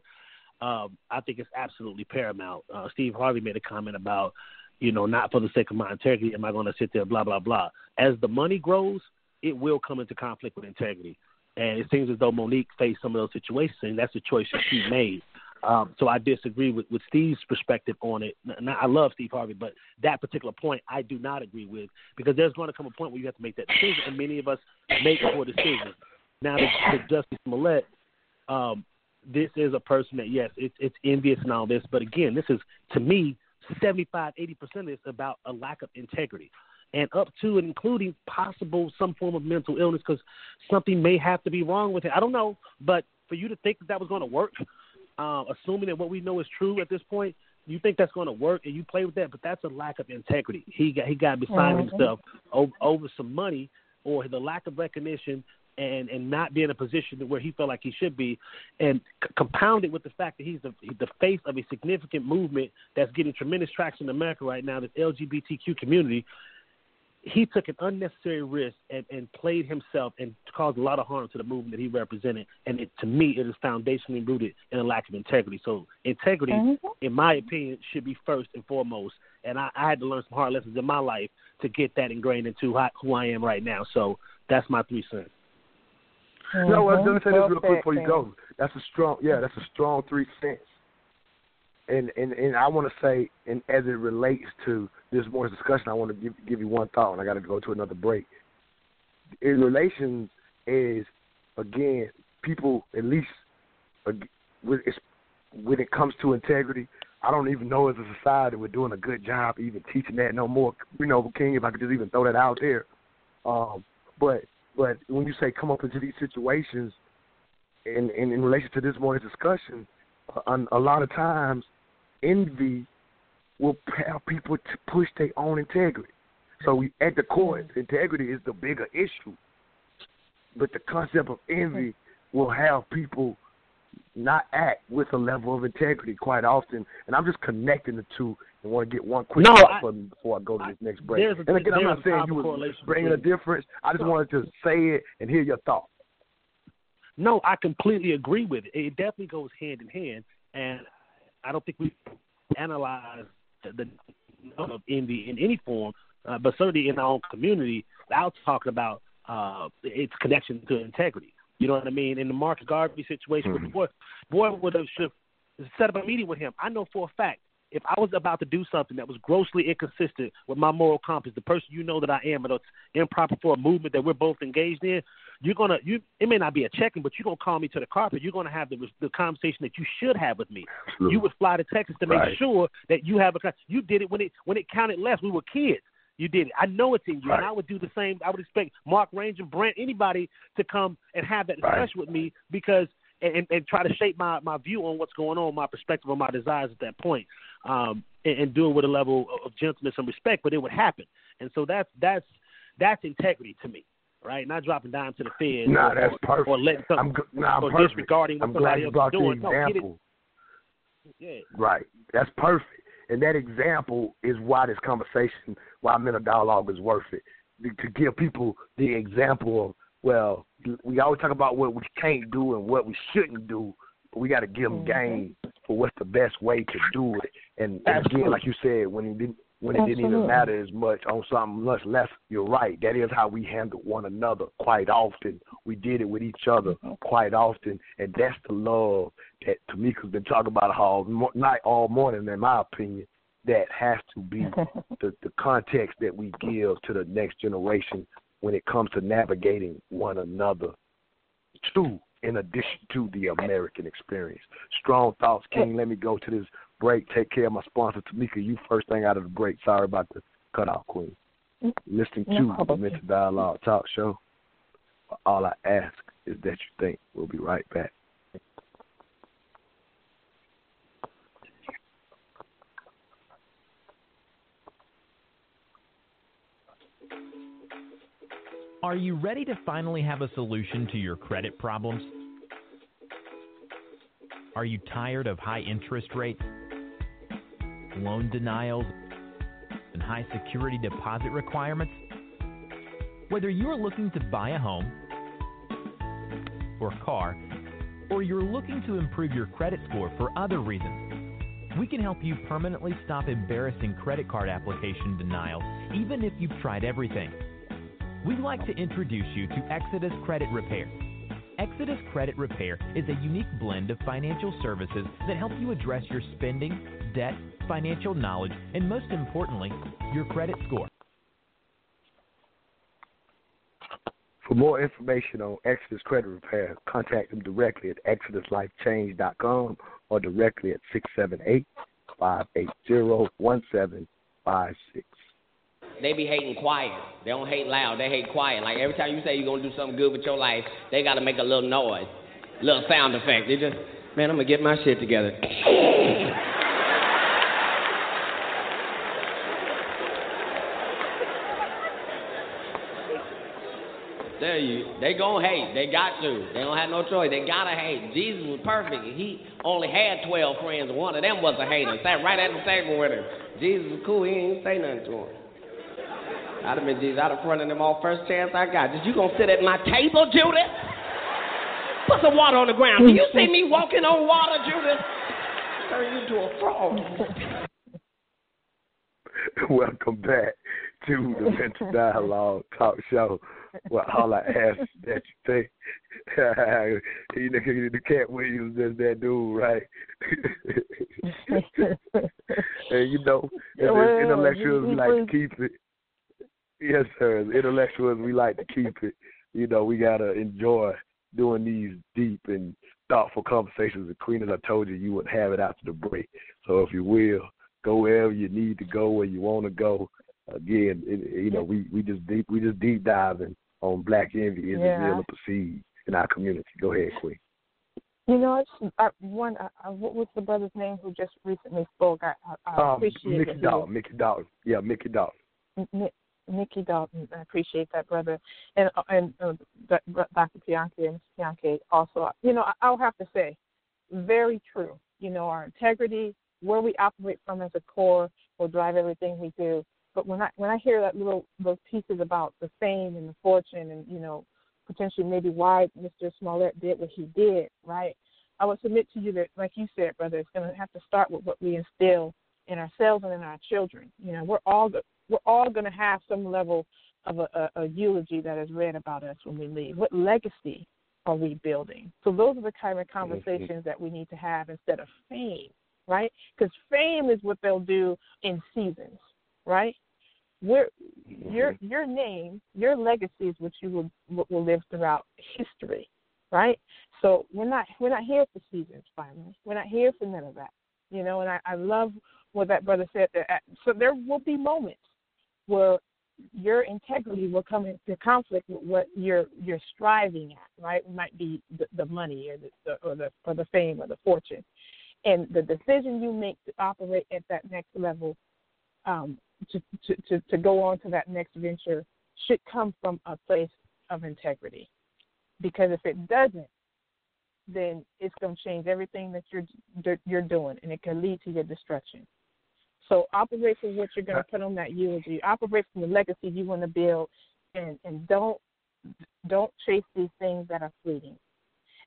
um, I think it's absolutely paramount. Uh, Steve Harvey made a comment about you know, not for the sake of my integrity am I going to sit there, blah, blah, blah. As the money grows, it will come into conflict with integrity. And it seems as though Mo'Nique faced some of those situations, and that's a choice that she made. Um, so I disagree with, with Steve's perspective on it. Now, I love Steve Harvey, but that particular point I do not agree with because there's going to come a point where you have to make that decision, and many of us make poor decisions. Now, to, to Jussie Smollett, um, this is a person that, yes, it's, it's envious and all this, but again, this is, to me, 75, 80% is about a lack of integrity. And up to and including possible some form of mental illness because something may have to be wrong with it. I don't know, but for you to think that that was going to work, uh, assuming that what we know is true at this point, you think that's going to work and you play with that, but that's a lack of integrity. He got he got beside mm-hmm. himself over, over some money or the lack of recognition and and not be in a position where he felt like he should be, and c- compounded with the fact that he's the the face of a significant movement that's getting tremendous traction in America right now, this LGBTQ community. He took an unnecessary risk and, and played himself and caused a lot of harm to the movement that he represented. And it, to me, it is foundationally rooted in a lack of integrity. So integrity, mm-hmm. in my opinion, should be first and foremost. And I, I had to learn some hard lessons in my life to get that ingrained into who I, who I am right now. So that's my three cents. Mm-hmm. No, let me say this real quick before you go. That's a strong, yeah, that's a strong three cents. And and and I want to say, and as it relates to this morning's discussion, I want to give give you one thought, and I got to go to another break. In relations is again, people at least when it comes to integrity, I don't even know as a society we're doing a good job even teaching that no more. You know, King, if I could just even throw that out there. Um, but but when you say come up into these situations, in in, in relation to this morning's discussion, a, a lot of times envy will have people to push their own integrity. So we, at the core, mm-hmm. integrity is the bigger issue. But the concept of envy will have people not act with a level of integrity quite often. And I'm just connecting the two and want to get one quick no, thought from before I go to this next break. A, and again, I'm not saying you were bringing a difference. I just wanted to say it and hear your thoughts. No, I completely agree with it. It definitely goes hand in hand, and I don't think we analyze the, the of envy in any form, uh, but certainly in our own community, without talking about uh, its connection to integrity. You know what I mean? In the Marcus Garvey situation, mm-hmm. with boy, boy would have should set up a meeting with him. I know for a fact if I was about to do something that was grossly inconsistent with my moral compass, the person you know that I am, and it's improper for a movement that we're both engaged in, you're gonna you it may not be a checking, but you're gonna call me to the carpet. You're gonna have the the conversation that you should have with me. Absolutely. You would fly to Texas to make Right. sure that you have a. You did it when it when it counted less. We were kids. You did it. I know it's in you, and I would do the same. I would expect Mark Ranger, Brent, anybody to come and have that Right. discussion with me because and, and, try to shape my, my view on what's going on, my perspective on my desires at that point, um, and, and do it with a level of- of gentleness and respect. But it would happen, and so that's that's that's integrity to me, right? Not dropping down to the feds. Nah, or, that's perfect. Or letting something I'm g- nah, I'm or perfect. disregarding what I'm glad somebody you else brought the doing. No, example. yeah. Right. That's perfect. And that example is why this conversation, why mental dialogue is worth it. To give people the example of, well, we always talk about what we can't do and what we shouldn't do, but we got to give them mm-hmm. game for what's the best way to do it. And, and again, like you said, when when it didn't even matter as much on something much less, you're right. That is how we handle one another quite often. We did it with each other mm-hmm. quite often, and that's the love that Tamika's been talking about all night, all morning. In my opinion, that has to be the, the context that we give to the next generation when it comes to navigating one another. Too, in addition to the American experience. Strong thoughts, King. Let me go to this break. Take care of my sponsor, Tamika. You first thing out of the break. Sorry about the cutoff, Queen. Mm-hmm. Listening No to the problem. Mental Dialogue Talk Show. All I ask is that you think. We'll be right back. Are you ready to finally have a solution to your credit problems? Are you tired of high interest rates, loan denials, and high security deposit requirements? Whether you're looking to buy a home or car, or you're looking to improve your credit score for other reasons, we can help you permanently stop embarrassing credit card application denials, even if you've tried everything. We'd like to introduce you to Exodus Credit Repair. Exodus Credit Repair is a unique blend of financial services that help you address your spending, debt, financial knowledge, and most importantly, your credit score. For more information on Exodus Credit Repair, contact them directly at exoduslifechange.com or directly at 678-580-1756. They be hating quiet. They don't hate loud. They hate quiet. Like every time you say you're gonna do something good with your life, they gotta make a little noise, little sound effect. They just, man, I'm gonna get my shit together. You, they gonna hate. They got to. They don't have no choice. They gotta hate. Jesus was perfect. He only had 12 friends. One of them was a hater. Sat right at the table with him. Jesus was cool. He ain't say nothing to him. I'd have been Jesus. I'd have fronted him off first chance I got. Did you gonna sit at my table, Judas? Put some water on the ground. Do you see me walking on water, Judas? Turn you to a frog. Welcome back to the Mental Dialogue Talk Show. Well, all I ask that you think. you know, the Katt Williams is that dude, right? and you know, as, Well, intellectuals, we like to keep it. Yes, sir. As intellectuals, we like to keep it. You know, we gotta enjoy doing these deep and thoughtful conversations with Queen. As I told you, you would have it after the break. So if you will, go wherever you need to go, where you want to go. Again, it, you know, we we just deep we just deep diving on black envy. Is Yeah. real or perceived in our community? Go ahead, Queen. You know, it's, I, one. I, what was the brother's name who just recently spoke? I, I, I Um, appreciate Mickey Dalton. Mickey Dalton. Yeah, Mickey Dalton. Nikki Dalton. I appreciate that, brother. And uh, and uh, Dr. Pianki and. Pianki also. You know, I- I'll have to say, very true. You know, our integrity, where we operate from as a core, will drive everything we do. But when I when I hear that little those pieces about the fame and the fortune and you know potentially maybe why Mr. Smollett did what he did, right? I would submit to you that, like you said, brother, it's going to have to start with what we instill in ourselves and in our children. You know, we're all we're all going to have some level of a, a, a eulogy that is read about us when we leave? What legacy are we building? So those are the kind of mm-hmm. conversations that we need to have instead of fame, right? Because fame is what they'll do in seasons, right? Where your your name, your legacy is what you will will live throughout history, right? So we're not we're not here for seasons, finally. We're not here for none of that, you know. And I, I love what that brother said. That so there will be moments where your integrity will come into conflict with what you're you're striving at, right? It might be the, the money or the, the or the or the fame or the fortune, and the decision you make to operate at that next level, um, to, to to to go on to that next venture, should come from a place of integrity, because if it doesn't, then it's going to change everything that you're you're doing, and it can lead to your destruction. So operate from what you're going to uh, put on that eulogy. Operate from the legacy you want to build, and and don't don't chase these things that are fleeting.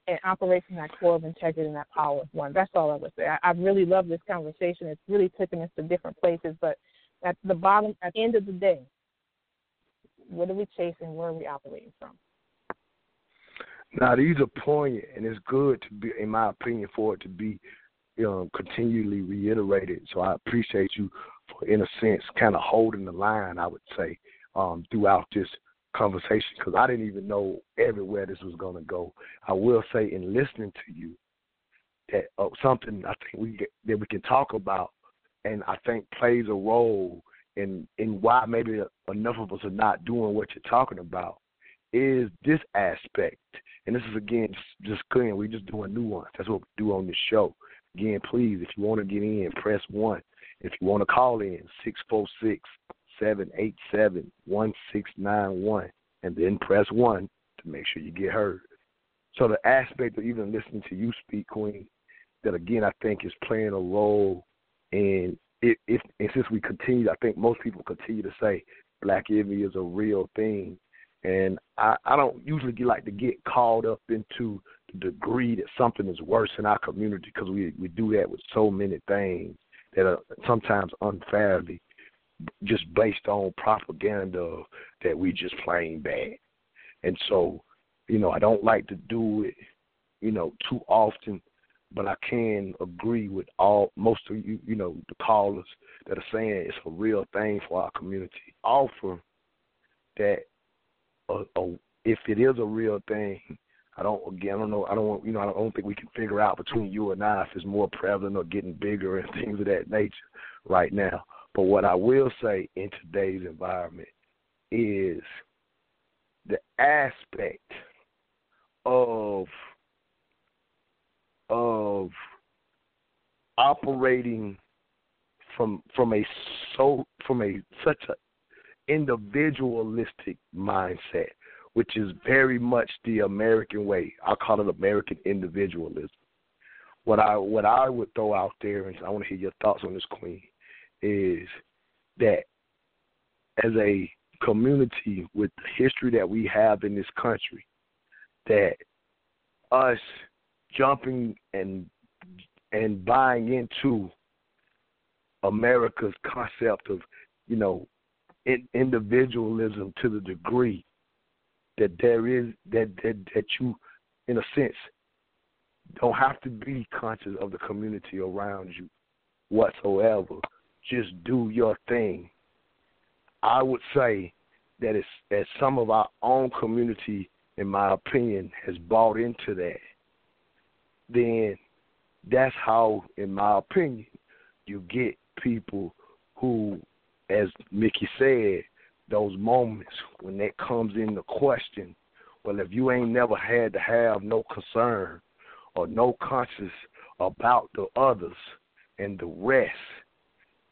And operate from that core of integrity and that power of one. That's all I would say. I, I really love this conversation. It's really taken us to different places, but at the bottom, at the end of the day, what are we chasing? Where are we operating from? Now these are poignant, and it's good to be, in my opinion, for it to be continually reiterated. So I appreciate you for, in a sense, kind of holding the line. I would say um, throughout this conversation because I didn't even know everywhere this was going to go. I will say, in listening to you, that uh, something I think we that we can talk about, and I think plays a role in in why maybe enough of us are not doing what you're talking about is this aspect. And this is again just, just clear. We just doing nuance. That's what we do on this show. Again, please, if you want to get in, press one. If you want to call in, six four six seven eight seven one six nine one, and then press one to make sure you get heard. So the aspect of even listening to you speak, Queen, that again I think is playing a role in if, if and since we continue, I think most people continue to say black envy is a real thing, and I, I don't usually get, like to get caught up into the degree that something is worse in our community because we we do that with so many things that are sometimes unfairly just based on propaganda that we just plain bad. And so, you know, I don't like to do it, you know, too often, but I can agree with all most of you, you know, the callers that are saying it's a real thing for our community. Offer that a, a, if it is a real thing, I don't again I don't know I don't want you know I don't think we can figure out between you and I if it's more prevalent or getting bigger and things of that nature right now. But what I will say in today's environment is the aspect of of operating from from a so from a such a individualistic mindset which is very much the American way. I call it American individualism. What I what I would throw out there, and I want to hear your thoughts on this, Queen, is that as a community with the history that we have in this country, that us jumping and and buying into America's concept of, you know, individualism to the degree that there is that that that you, in a sense, don't have to be conscious of the community around you whatsoever. Just do your thing. I would say that it's that some of our own community, in my opinion, has bought into that. Then that's how, in my opinion, you get people who, as Mickey said, those moments when that comes into question. Well, if you ain't never had to have no concern or no conscience about the others and the rest,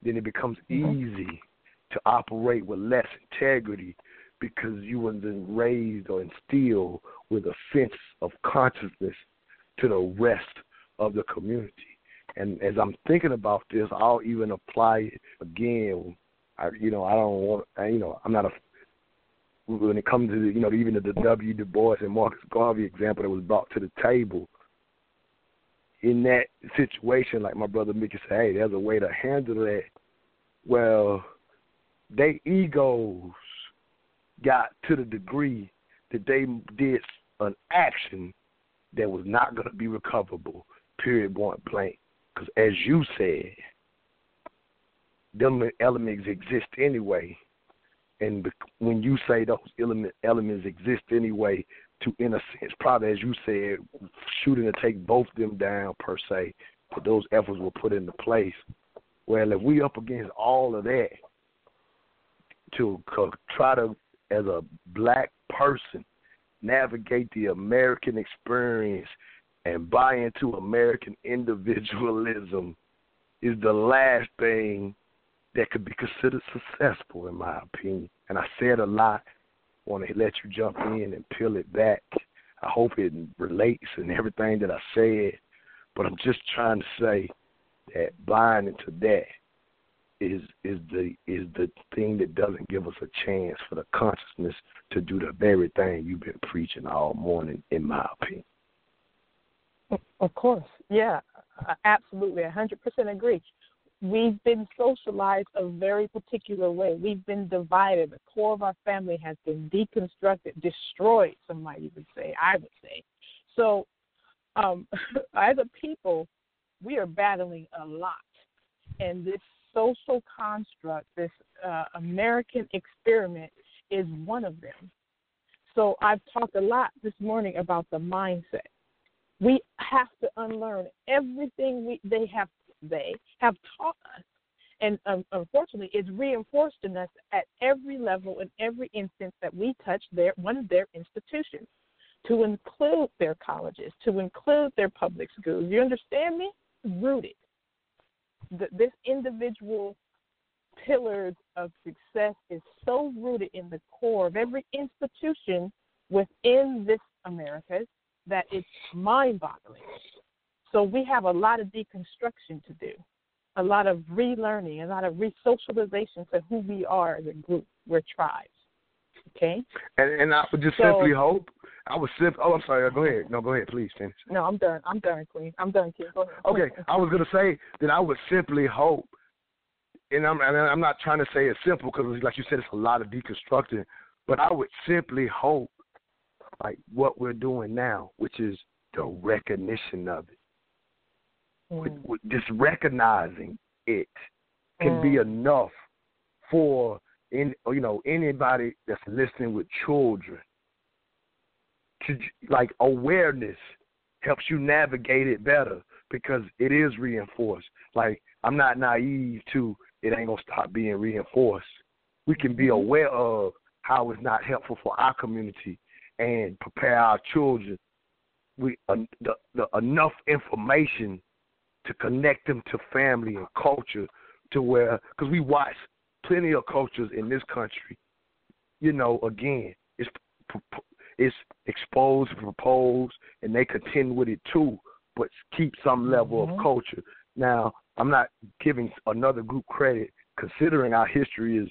then it becomes mm-hmm. easy to operate with less integrity because you then raised or instilled with a sense of consciousness to the rest of the community. And as I'm thinking about this, I'll even apply it again I, you know, I don't want, I, you know, I'm not a. When it comes to the, you know even the W. Du Bois and Marcus Garvey example that was brought to the table, in that situation, like my brother Mickey said, hey, there's a way to handle that. Well, they egos got to the degree that they did an action that was not going to be recoverable, period, point blank. Because as you said, them elements exist anyway. And when you say those element, elements exist anyway, to in a sense, probably as you said, shooting to take both them down per se, but those efforts were put into place. Well, if we up against all of that, to try to, as a black person, navigate the American experience and buy into American individualism is the last thing that could be considered successful, in my opinion. And I said a lot. Want to let you jump in and peel it back. I hope it relates and everything that I said, but I'm just trying to say that buying into that is is the is the thing that doesn't give us a chance for the consciousness to do the very thing you've been preaching all morning, in my opinion. Of course, yeah, absolutely, a hundred percent agree. We've been socialized a very particular way. We've been divided. The core of our family has been deconstructed, destroyed. Some might even say. I would say. So, um, as a people, we are battling a lot, and this social construct, this uh, American experiment, is one of them. So I've talked a lot this morning about the mindset. We have to unlearn everything we they have they have taught us, and um, unfortunately, it's reinforced in us at every level in every instance that we touch their one of their institutions, to include their colleges, to include their public schools. You understand me? Rooted. The, this individual pillars of success is so rooted in the core of every institution within this America that it's mind boggling. So we have a lot of deconstruction to do, a lot of relearning, a lot of resocialization to who we are as a group. We're tribes. Okay? And and I would just So- simply hope I would simply oh I'm sorry, go ahead. No, go ahead, please finish. No, I'm done. I'm done, Queen. I'm done. Go ahead. Okay, I was gonna say that I would simply hope, and I'm and I'm not trying to say it's simple because, like you said, it's a lot of deconstructing. But I would simply hope, like what we're doing now, which is the recognition of it, with, mm. with just recognizing it, can be mm. enough for in you know anybody that's listening with children to like awareness helps you navigate it better because it is reinforced. Like I'm not naive to it ain't gonna stop being reinforced. We can be aware of how it's not helpful for our community and prepare our children with uh, the, the enough information to connect them to family and culture to where because we watch plenty of cultures in this country. You know, again, it's it's exposed, proposed, and they contend with it too, but keep some level of culture. Now, I'm not giving another group credit, considering our history is,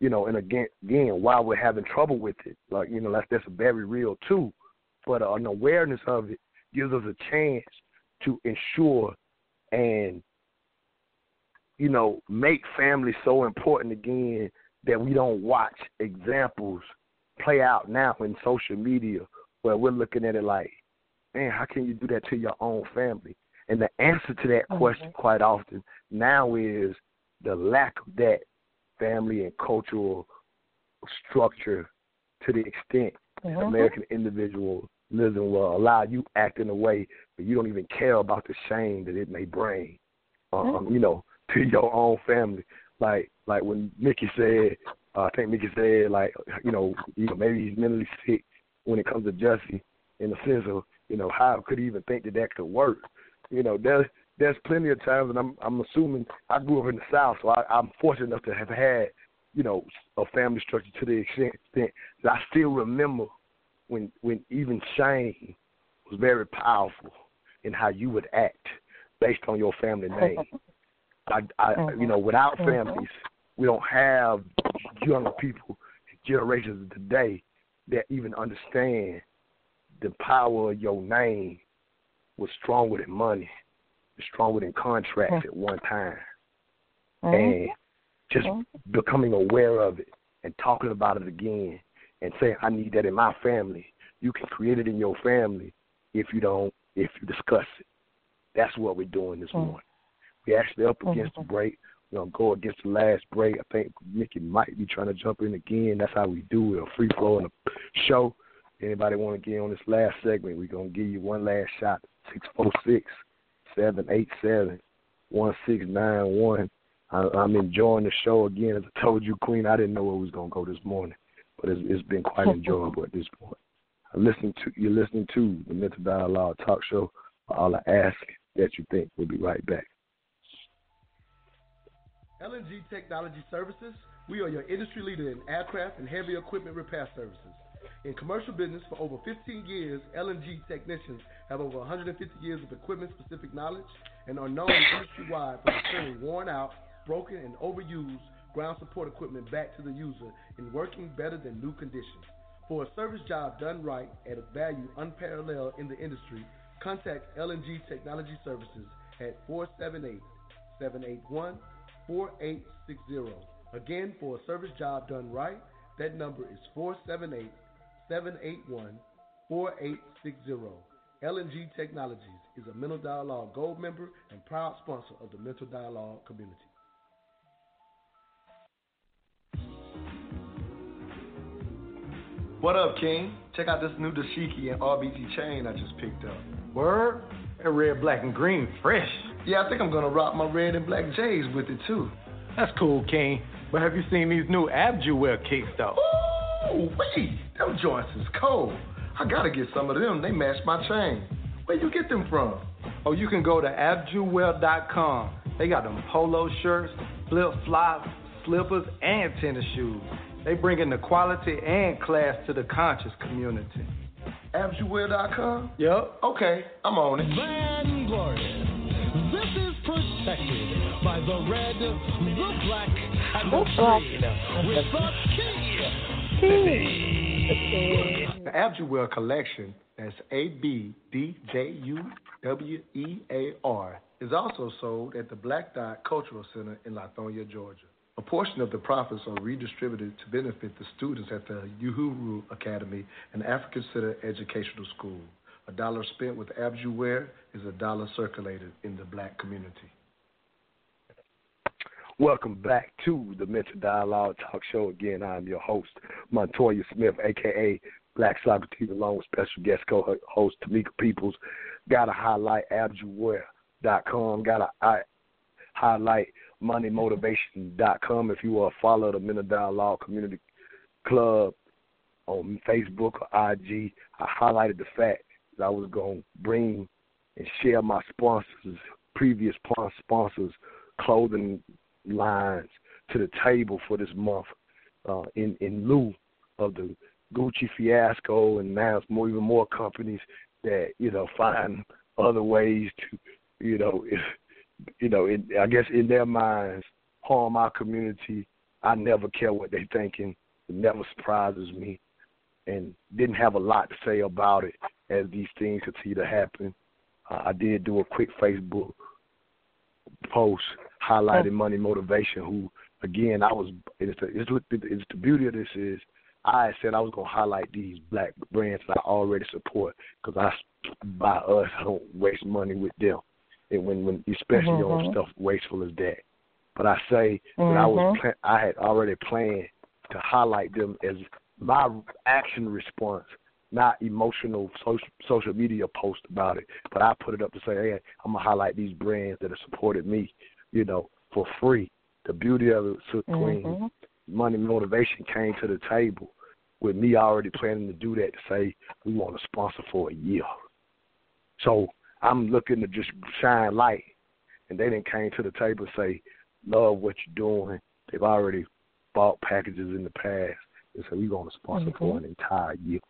you know, and again, again, why we're having trouble with it. Like, you know, that's that's very real too. But uh, an awareness of it gives us a chance to ensure and you know, make family so important again that we don't watch examples play out now in social media where we're looking at it like, man, how can you do that to your own family? And the answer to that question quite often now is the lack of that family and cultural structure to the extent Mhm. American individualism will allow you act in a way that you don't even care about the shame that it may bring, um, you know, to your own family. Like like when Mickey said, uh, I think Mickey said like you know, you know maybe he's mentally sick when it comes to Jussie in the sense of you know how could he even think that that could work? You know, there's there's plenty of times, and I'm I'm assuming I grew up in the South, so I, I'm fortunate enough to have had you know a family structure to the extent that I still remember when when even shame was very powerful in how you would act based on your family name. I, I you know, without families, we don't have younger people, generations of today that even understand the power of your name was stronger than money, stronger than contracts at one time, mm-hmm. and just mm-hmm. becoming aware of it and talking about it again and saying I need that in my family. You can create it in your family if you don't if you discuss it. That's what we're doing this Mm. morning. We're actually up against the break. We're gonna go against the last break. I think Mickey might be trying to jump in again. That's how we do it. A free flow in the show. Anybody want to get on this last segment? We're gonna give you one last shot. Six four six seven eight seven one six nine one. I'm enjoying the show again. As I told you, Queen, I didn't know where it was gonna go this morning, but it's, it's been quite enjoyable at this point. I listen to you're listening to the Mental Dialogue Talk Show. All I ask that you think. We'll be right back. LNG Technology Services, we are your industry leader in aircraft and heavy equipment repair services. In commercial business for over 15 years, LNG technicians have over 150 years of equipment specific knowledge and are known industry wide for returning worn out, broken, and overused ground support equipment back to the user in working better than new conditions. For a service job done right at a value unparalleled in the industry, contact LNG Technology Services at 478 781 4860. Again, for a service job done right, that number is 478 781 4860. LNG Technologies is a Mental Dialogue Gold member and proud sponsor of the Mental Dialogue community. What up, King? Check out this new dashiki and RBG chain I just picked up. Word? That red, black, and green fresh. Yeah, I think I'm gonna rock my red and black J's with it too. That's cool, King. But have you seen these new Abdjuwear kicks, though? Ooh, wait, them joints is cold. I gotta get some of them. They match my chain. Where you get them from? Oh, you can go to abdjuwear.com. They got them polo shirts, flip flops, slippers, and tennis shoes. They bring in the quality and class to the conscious community. Abdjuwear.com? Yep. Okay, I'm on it. Van Glorious. This is protected by the red, the black, and the The black. green with the key. The Abdjuwear collection, that's A B D J U W E A R, is also sold at the Black Dot Cultural Center in Lithonia, Georgia. A portion of the profits are redistributed to benefit the students at the Uhuru Academy and African Center Educational School. A dollar spent with Abdjuwear is a dollar circulated in the black community. Welcome back to the Mental Dialogue Talk Show. Again, I'm your host, Montoya Smith, aka Black Socrates, along with special guest co-host Tamika Peoples. Got to highlight abdjuwear.com. Got to I, highlight moneymotivation.com. If you are a follower of the Mental Dialogue Community Club on Facebook or IG, I highlighted the fact I was going to bring and share my sponsors, previous sponsors, clothing lines to the table for this month uh, in in lieu of the Gucci fiasco, and now it's more even more companies that you know find other ways to you know if, you know I guess in their minds harm our community. I never care what they're thinking. It never surprises me, and didn't have a lot to say about it as these things continue to happen. Uh, I did do a quick Facebook post highlighting money motivation. Who again, I was it's the, it's, it's the beauty of this is I said I was gonna highlight these black brands that I already support because I by us I don't waste money with them, and when when especially on Mhm. stuff wasteful as that. But I say that I was Mhm. I had already planned to highlight them as my action response, not emotional social social media post about it. But I put it up to say, hey, I'm gonna highlight these brands that have supported me, you know, for free. The beauty of it, Queen, Mhm. money motivation came to the table with me already planning to do that to say we want to sponsor for a year. So I'm looking to just shine light, and they didn't came to the table and say, love what you're doing. They've already bought packages in the past and said we're going to sponsor for an entire year.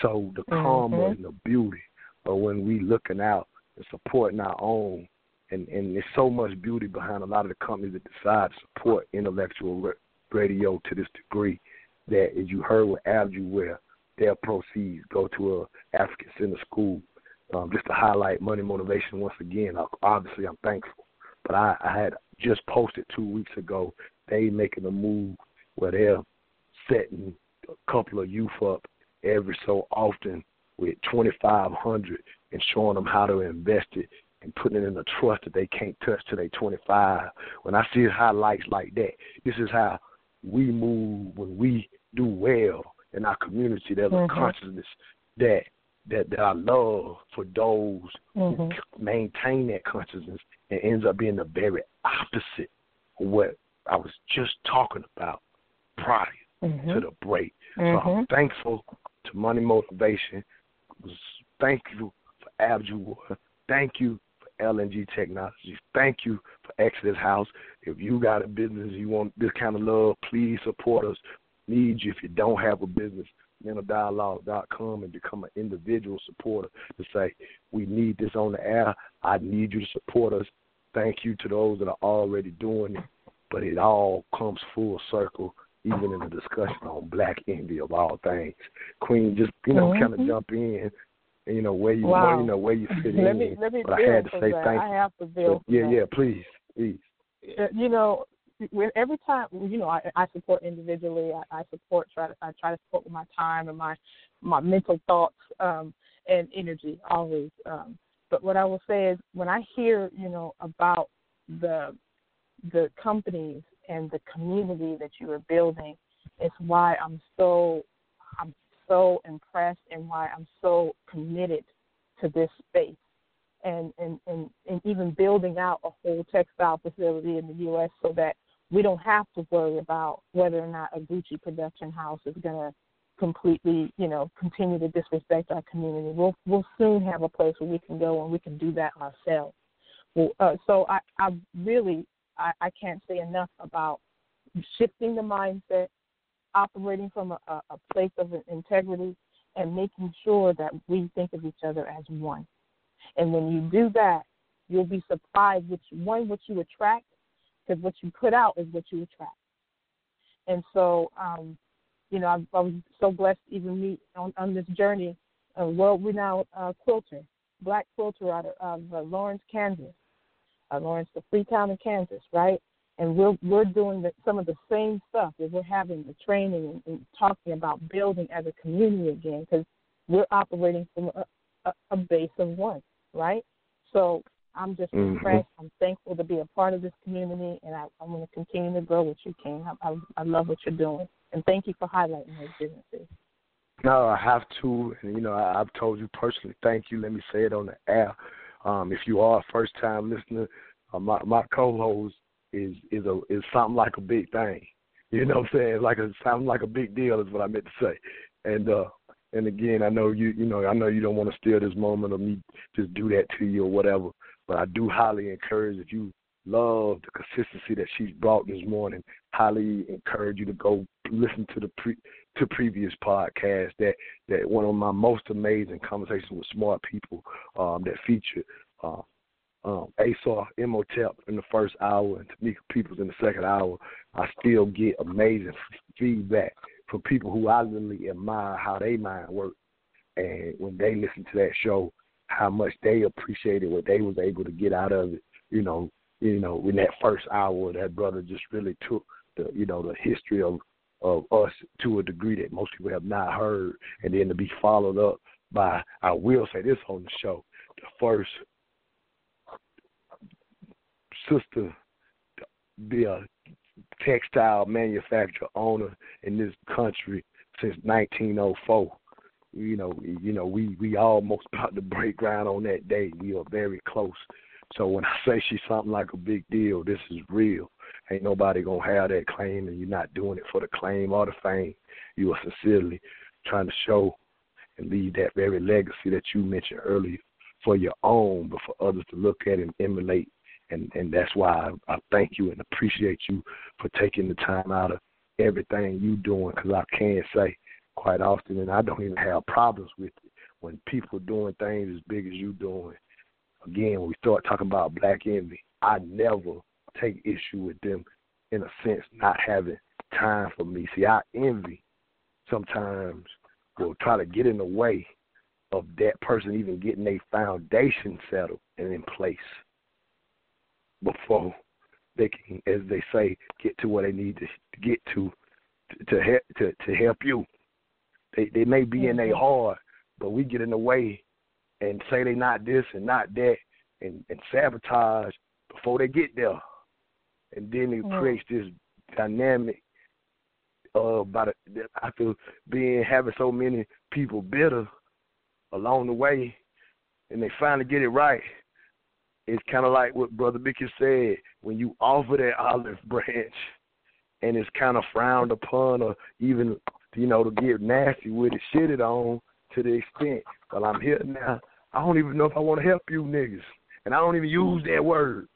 So the karma Mhm. and the beauty of when we looking out and supporting our own, and and there's so much beauty behind a lot of the companies that decide to support intellectual ra- radio to this degree that, as you heard with Abdjuwear, their proceeds go to a African Center School. Um, just to highlight money motivation once again. Obviously, I'm thankful, but I, I had just posted two weeks ago. They making a move where they're setting a couple of youth up every so often with twenty five hundred and showing them how to invest it and putting it in a trust that they can't touch till they twenty five. When I see highlights like that, this is how we move when we do well in our community. There's Mhm. a consciousness that that that I love for those Mhm. who maintain that consciousness and ends up being the very opposite of what I was just talking about prior Mhm. to the break. So I'm Mhm. thankful to Money Motivation. Thank you for Abjure. Thank you for LNG Technologies. Thank you for Exodus House. If you got a business you want this kind of love, please support us. Need you if you don't have a business. mentaldialogue.com and become an individual supporter to say, we need this on the air. I need you to support us. Thank you to those that are already doing it. But it all comes full circle, even in the discussion on black envy of all things. Queen, just you know, kind of jump in, and, you know where you Wow. you know where you fit let in. me let me but I had to say that. thank I have to build. Yeah, that. yeah, please, please. Uh, you know, when every time you know, I, I support individually. I, I support try to I try to support with my time and my my mental thoughts um, and energy always. Um, but what I will say is when I hear you know about the the companies and the community that you are building, is why I'm so I'm so impressed and why I'm so committed to this space and, and, and, and even building out a whole textile facility in the U.S. so that we don't have to worry about whether or not a Gucci production house is going to completely, you know, continue to disrespect our community. We'll we'll soon have a place where we can go and we can do that ourselves. Well, uh, so I, I really I, I can't say enough about shifting the mindset, operating from a, a, place of integrity, and making sure that we think of each other as one. And when you do that, you'll be surprised which one what you attract, because what you put out is what you attract. And so, um, you know, I, I was so blessed to even meet on, on this journey a world-renowned uh, quilter, black quilter out of, of uh, Lawrence, Kansas, uh, Lawrence, the Freetown in Kansas, right? And we're we're doing the, some of the same stuff that we're having the training and, and talking about building as a community again, because we're operating from a, a, a base of one, right? So I'm just Mhm. impressed. I'm thankful to be a part of this community, and I, I want to continue to grow with you, King. I, I, I love what you're doing, and thank you for highlighting those businesses. No, I have to, and you know, I, I've told you personally. Thank you. Let me say it on the air. Um, if you are a first time listener, uh, my my co-host is is a is something like a big thing. You know what I'm saying? Like a something like a big deal is what I meant to say. And uh and again, I know you you know I know you don't want to steal this moment of me just do that to you or whatever. But I do highly encourage if you love the consistency that she's brought this morning. Highly encourage you to go listen to the pre to previous podcast that that one of my most amazing conversations with smart people um, that featured uh, um, Asar in the first hour and Tamika Peoples in the second hour. I still get amazing feedback from people who I literally admire how they mind work, and when they listen to that show, how much they appreciated what they was able to get out of it. You know, you know, in that first hour, that brother just really took the you know the history of of us to a degree that most people have not heard, and then to be followed up by I will say this on the show, the first sister be a uh, textile manufacturer owner in this country since 1904. You know, you know, we we almost about to break ground on that day. We are very close. So when I say she's something like a big deal, this is real. Ain't nobody gonna have that claim, and you're not doing it for the claim or the fame. You are sincerely trying to show and leave that very legacy that you mentioned earlier for your own, but for others to look at and emulate. And and that's why I, I thank you and appreciate you for taking the time out of everything you doing. Because I can say quite often, and I don't even have problems with it when people doing things as big as you doing. Again, when we start talking about black envy, I never take issue with them in a sense not having time for me. See, I envy sometimes will try to get in the way of that person even getting a foundation settled and in place before they can, as they say, get to where they need to get to to help to to help you. They they may be in Mm-hmm. their heart, but we get in the way and say they not this and not that and, and sabotage before they get there. And then it Mm. creates this dynamic uh about it I feel being having so many people bitter along the way and they finally get it right. It's kinda like what Brother Mickey said, when you offer that olive branch and it's kind of frowned upon or even you know to get nasty with it, shit it on to the extent. Well, I'm here now. I don't even know if I want to help you niggas, and I don't even use that word.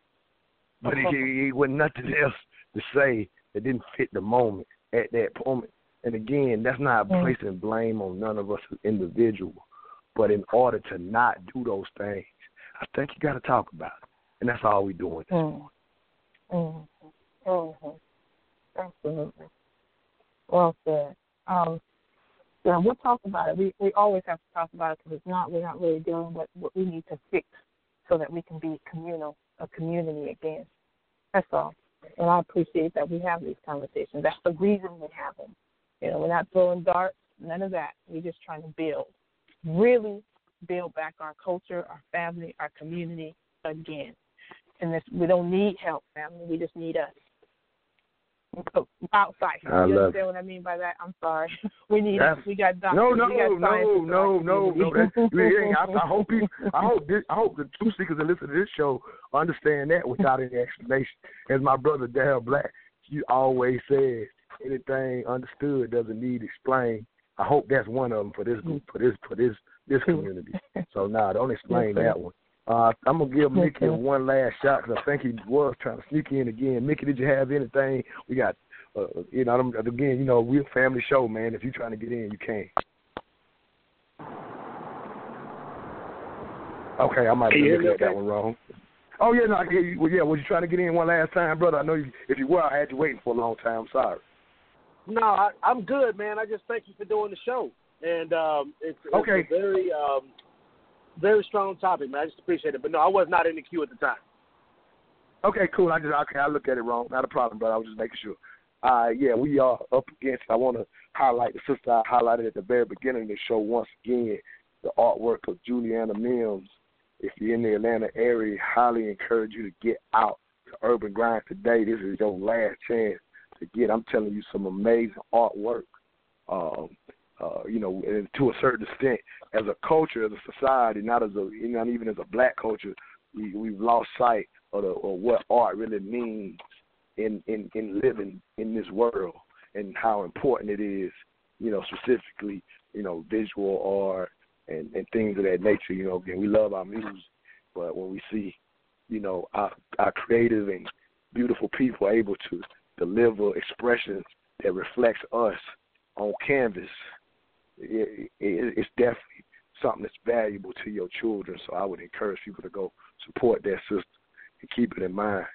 But it, it, it wasn't nothing else to say that didn't fit the moment at that moment. And again, that's not Mm. placing blame on none of us as individuals. But in order to not do those things, I think you got to talk about it, and that's all we're doing. Mm. Mm. Mm-hmm. Absolutely. Well said. Um, yeah, we'll talk about it. We we always have to talk about it because if not, we're not really dealing with what we need to fix so that we can be communal, a community again. That's all. And I appreciate that we have these conversations. That's the reason we have them. You know, we're not throwing darts, none of that. We're just trying to build, really build back our culture, our family, our community again. And this, we don't need help, family. We just need us. Outside. I you love understand what I mean by that? I'm sorry. We need That's- We got doctors. No, no, no, scientists in our no, no, no. you I, I hope people, I hope this, I hope the two speakers that listen to this show understand that without any explanation. As my brother Dale Black, you always says, anything understood doesn't need explained. I hope that's one of them for this group, for this, for this, this community. So nah, don't explain that one. Uh, I'm gonna give Mickey sir. one last shot because I think he was trying to sneak in again. Mickey, did you have anything? We got, uh, you know, them- again, you know, we're a family show, man. If you're trying to get in, you can. Okay, I might have Can you been hear me looking at that one wrong. Oh yeah, no, I can hear you. Well, yeah, was you trying to get in one last time, brother? I know you, if you were, I had you waiting for a long time. I'm sorry. No, I, I'm good, man. I just thank you for doing the show, and um, it's, it's Okay. a very, um, very strong topic, man. I just appreciate it. But no, I was not in the queue at the time. Okay, cool. I just okay, I look at it wrong. Not a problem, brother. I was just making sure. Uh yeah, we are up against I wanna highlight the sister I highlighted at the very beginning of the show once again, the artwork of Juliana Mims. If you're in the Atlanta area, highly encourage you to get out to Urban Grind today. This is your last chance to get I'm telling you some amazing artwork. Um uh, you know, and to a certain extent, as a culture, as a society, not as a, not even as a black culture, we we've lost sight of, the, of what art really means in, in in living in this world and how important it is. You know, specifically, you know, visual art and and things of that nature. You know, again, we love our music, but when we see, you know, our our creative and beautiful people able to deliver expressions that reflects us on canvas, it, it, it's definitely something that's valuable to your children. So I would encourage people to go support that sister and keep it in mind.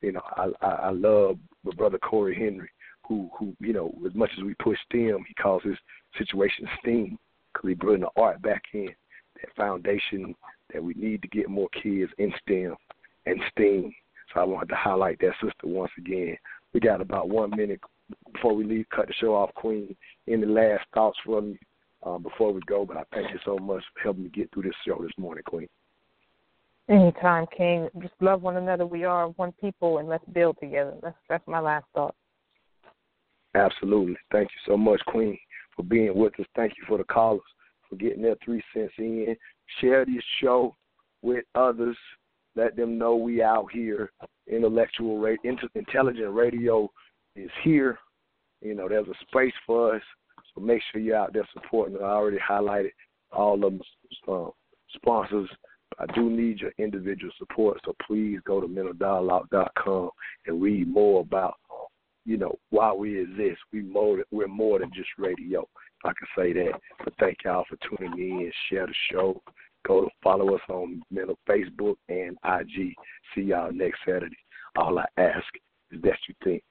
You know, I I, I love my brother Corey Henry, who who you know, as much as we push STEM, he calls his situation STEAM because he bring the art back in that foundation that we need to get more kids in STEM and STEAM. So I wanted to highlight that sister once again. We got about one minute before we leave. Cut the show off, Queen. Any last thoughts from you um, before we go? But I thank you so much for helping me get through this show this morning, Queen. Anytime, King. Just love one another. We are one people, and let's build together. That's that's my last thought. Absolutely. Thank you so much, Queen, for being with us. Thank you for the callers for getting their three cents in. Share this show with others. Let them know we out here. Intellectual, intelligent radio is here. You know, there's a space for us. So make sure you're out there supporting. I already highlighted all of them uh, sponsors. I do need your individual support, so please go to mentaldialogue.com and read more about, you know, why we exist. We more we're more than just radio. If I can say that. But thank y'all for tuning in. Share the show. Go to follow us on mental Facebook and IG. See y'all next Saturday. All I ask is that you think.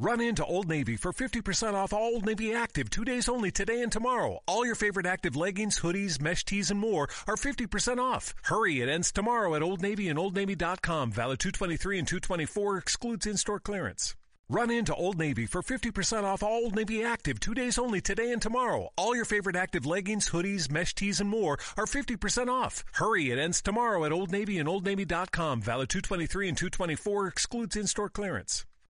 Run into Old Navy for 50% off all Old Navy Active two days only today and tomorrow. All your favorite active leggings, hoodies, mesh tees, and more are 50% off. Hurry, it ends tomorrow at Old Navy and OldNavy.com. Valid 223 and 224 excludes in-store clearance. Run into Old Navy for 50% off all Old Navy Active two days only today and tomorrow. All your favorite active leggings, hoodies, mesh tees, and more are 50% off. Hurry, it ends tomorrow at Old Navy and OldNavy.com. Valid 223 and 224 excludes in-store clearance.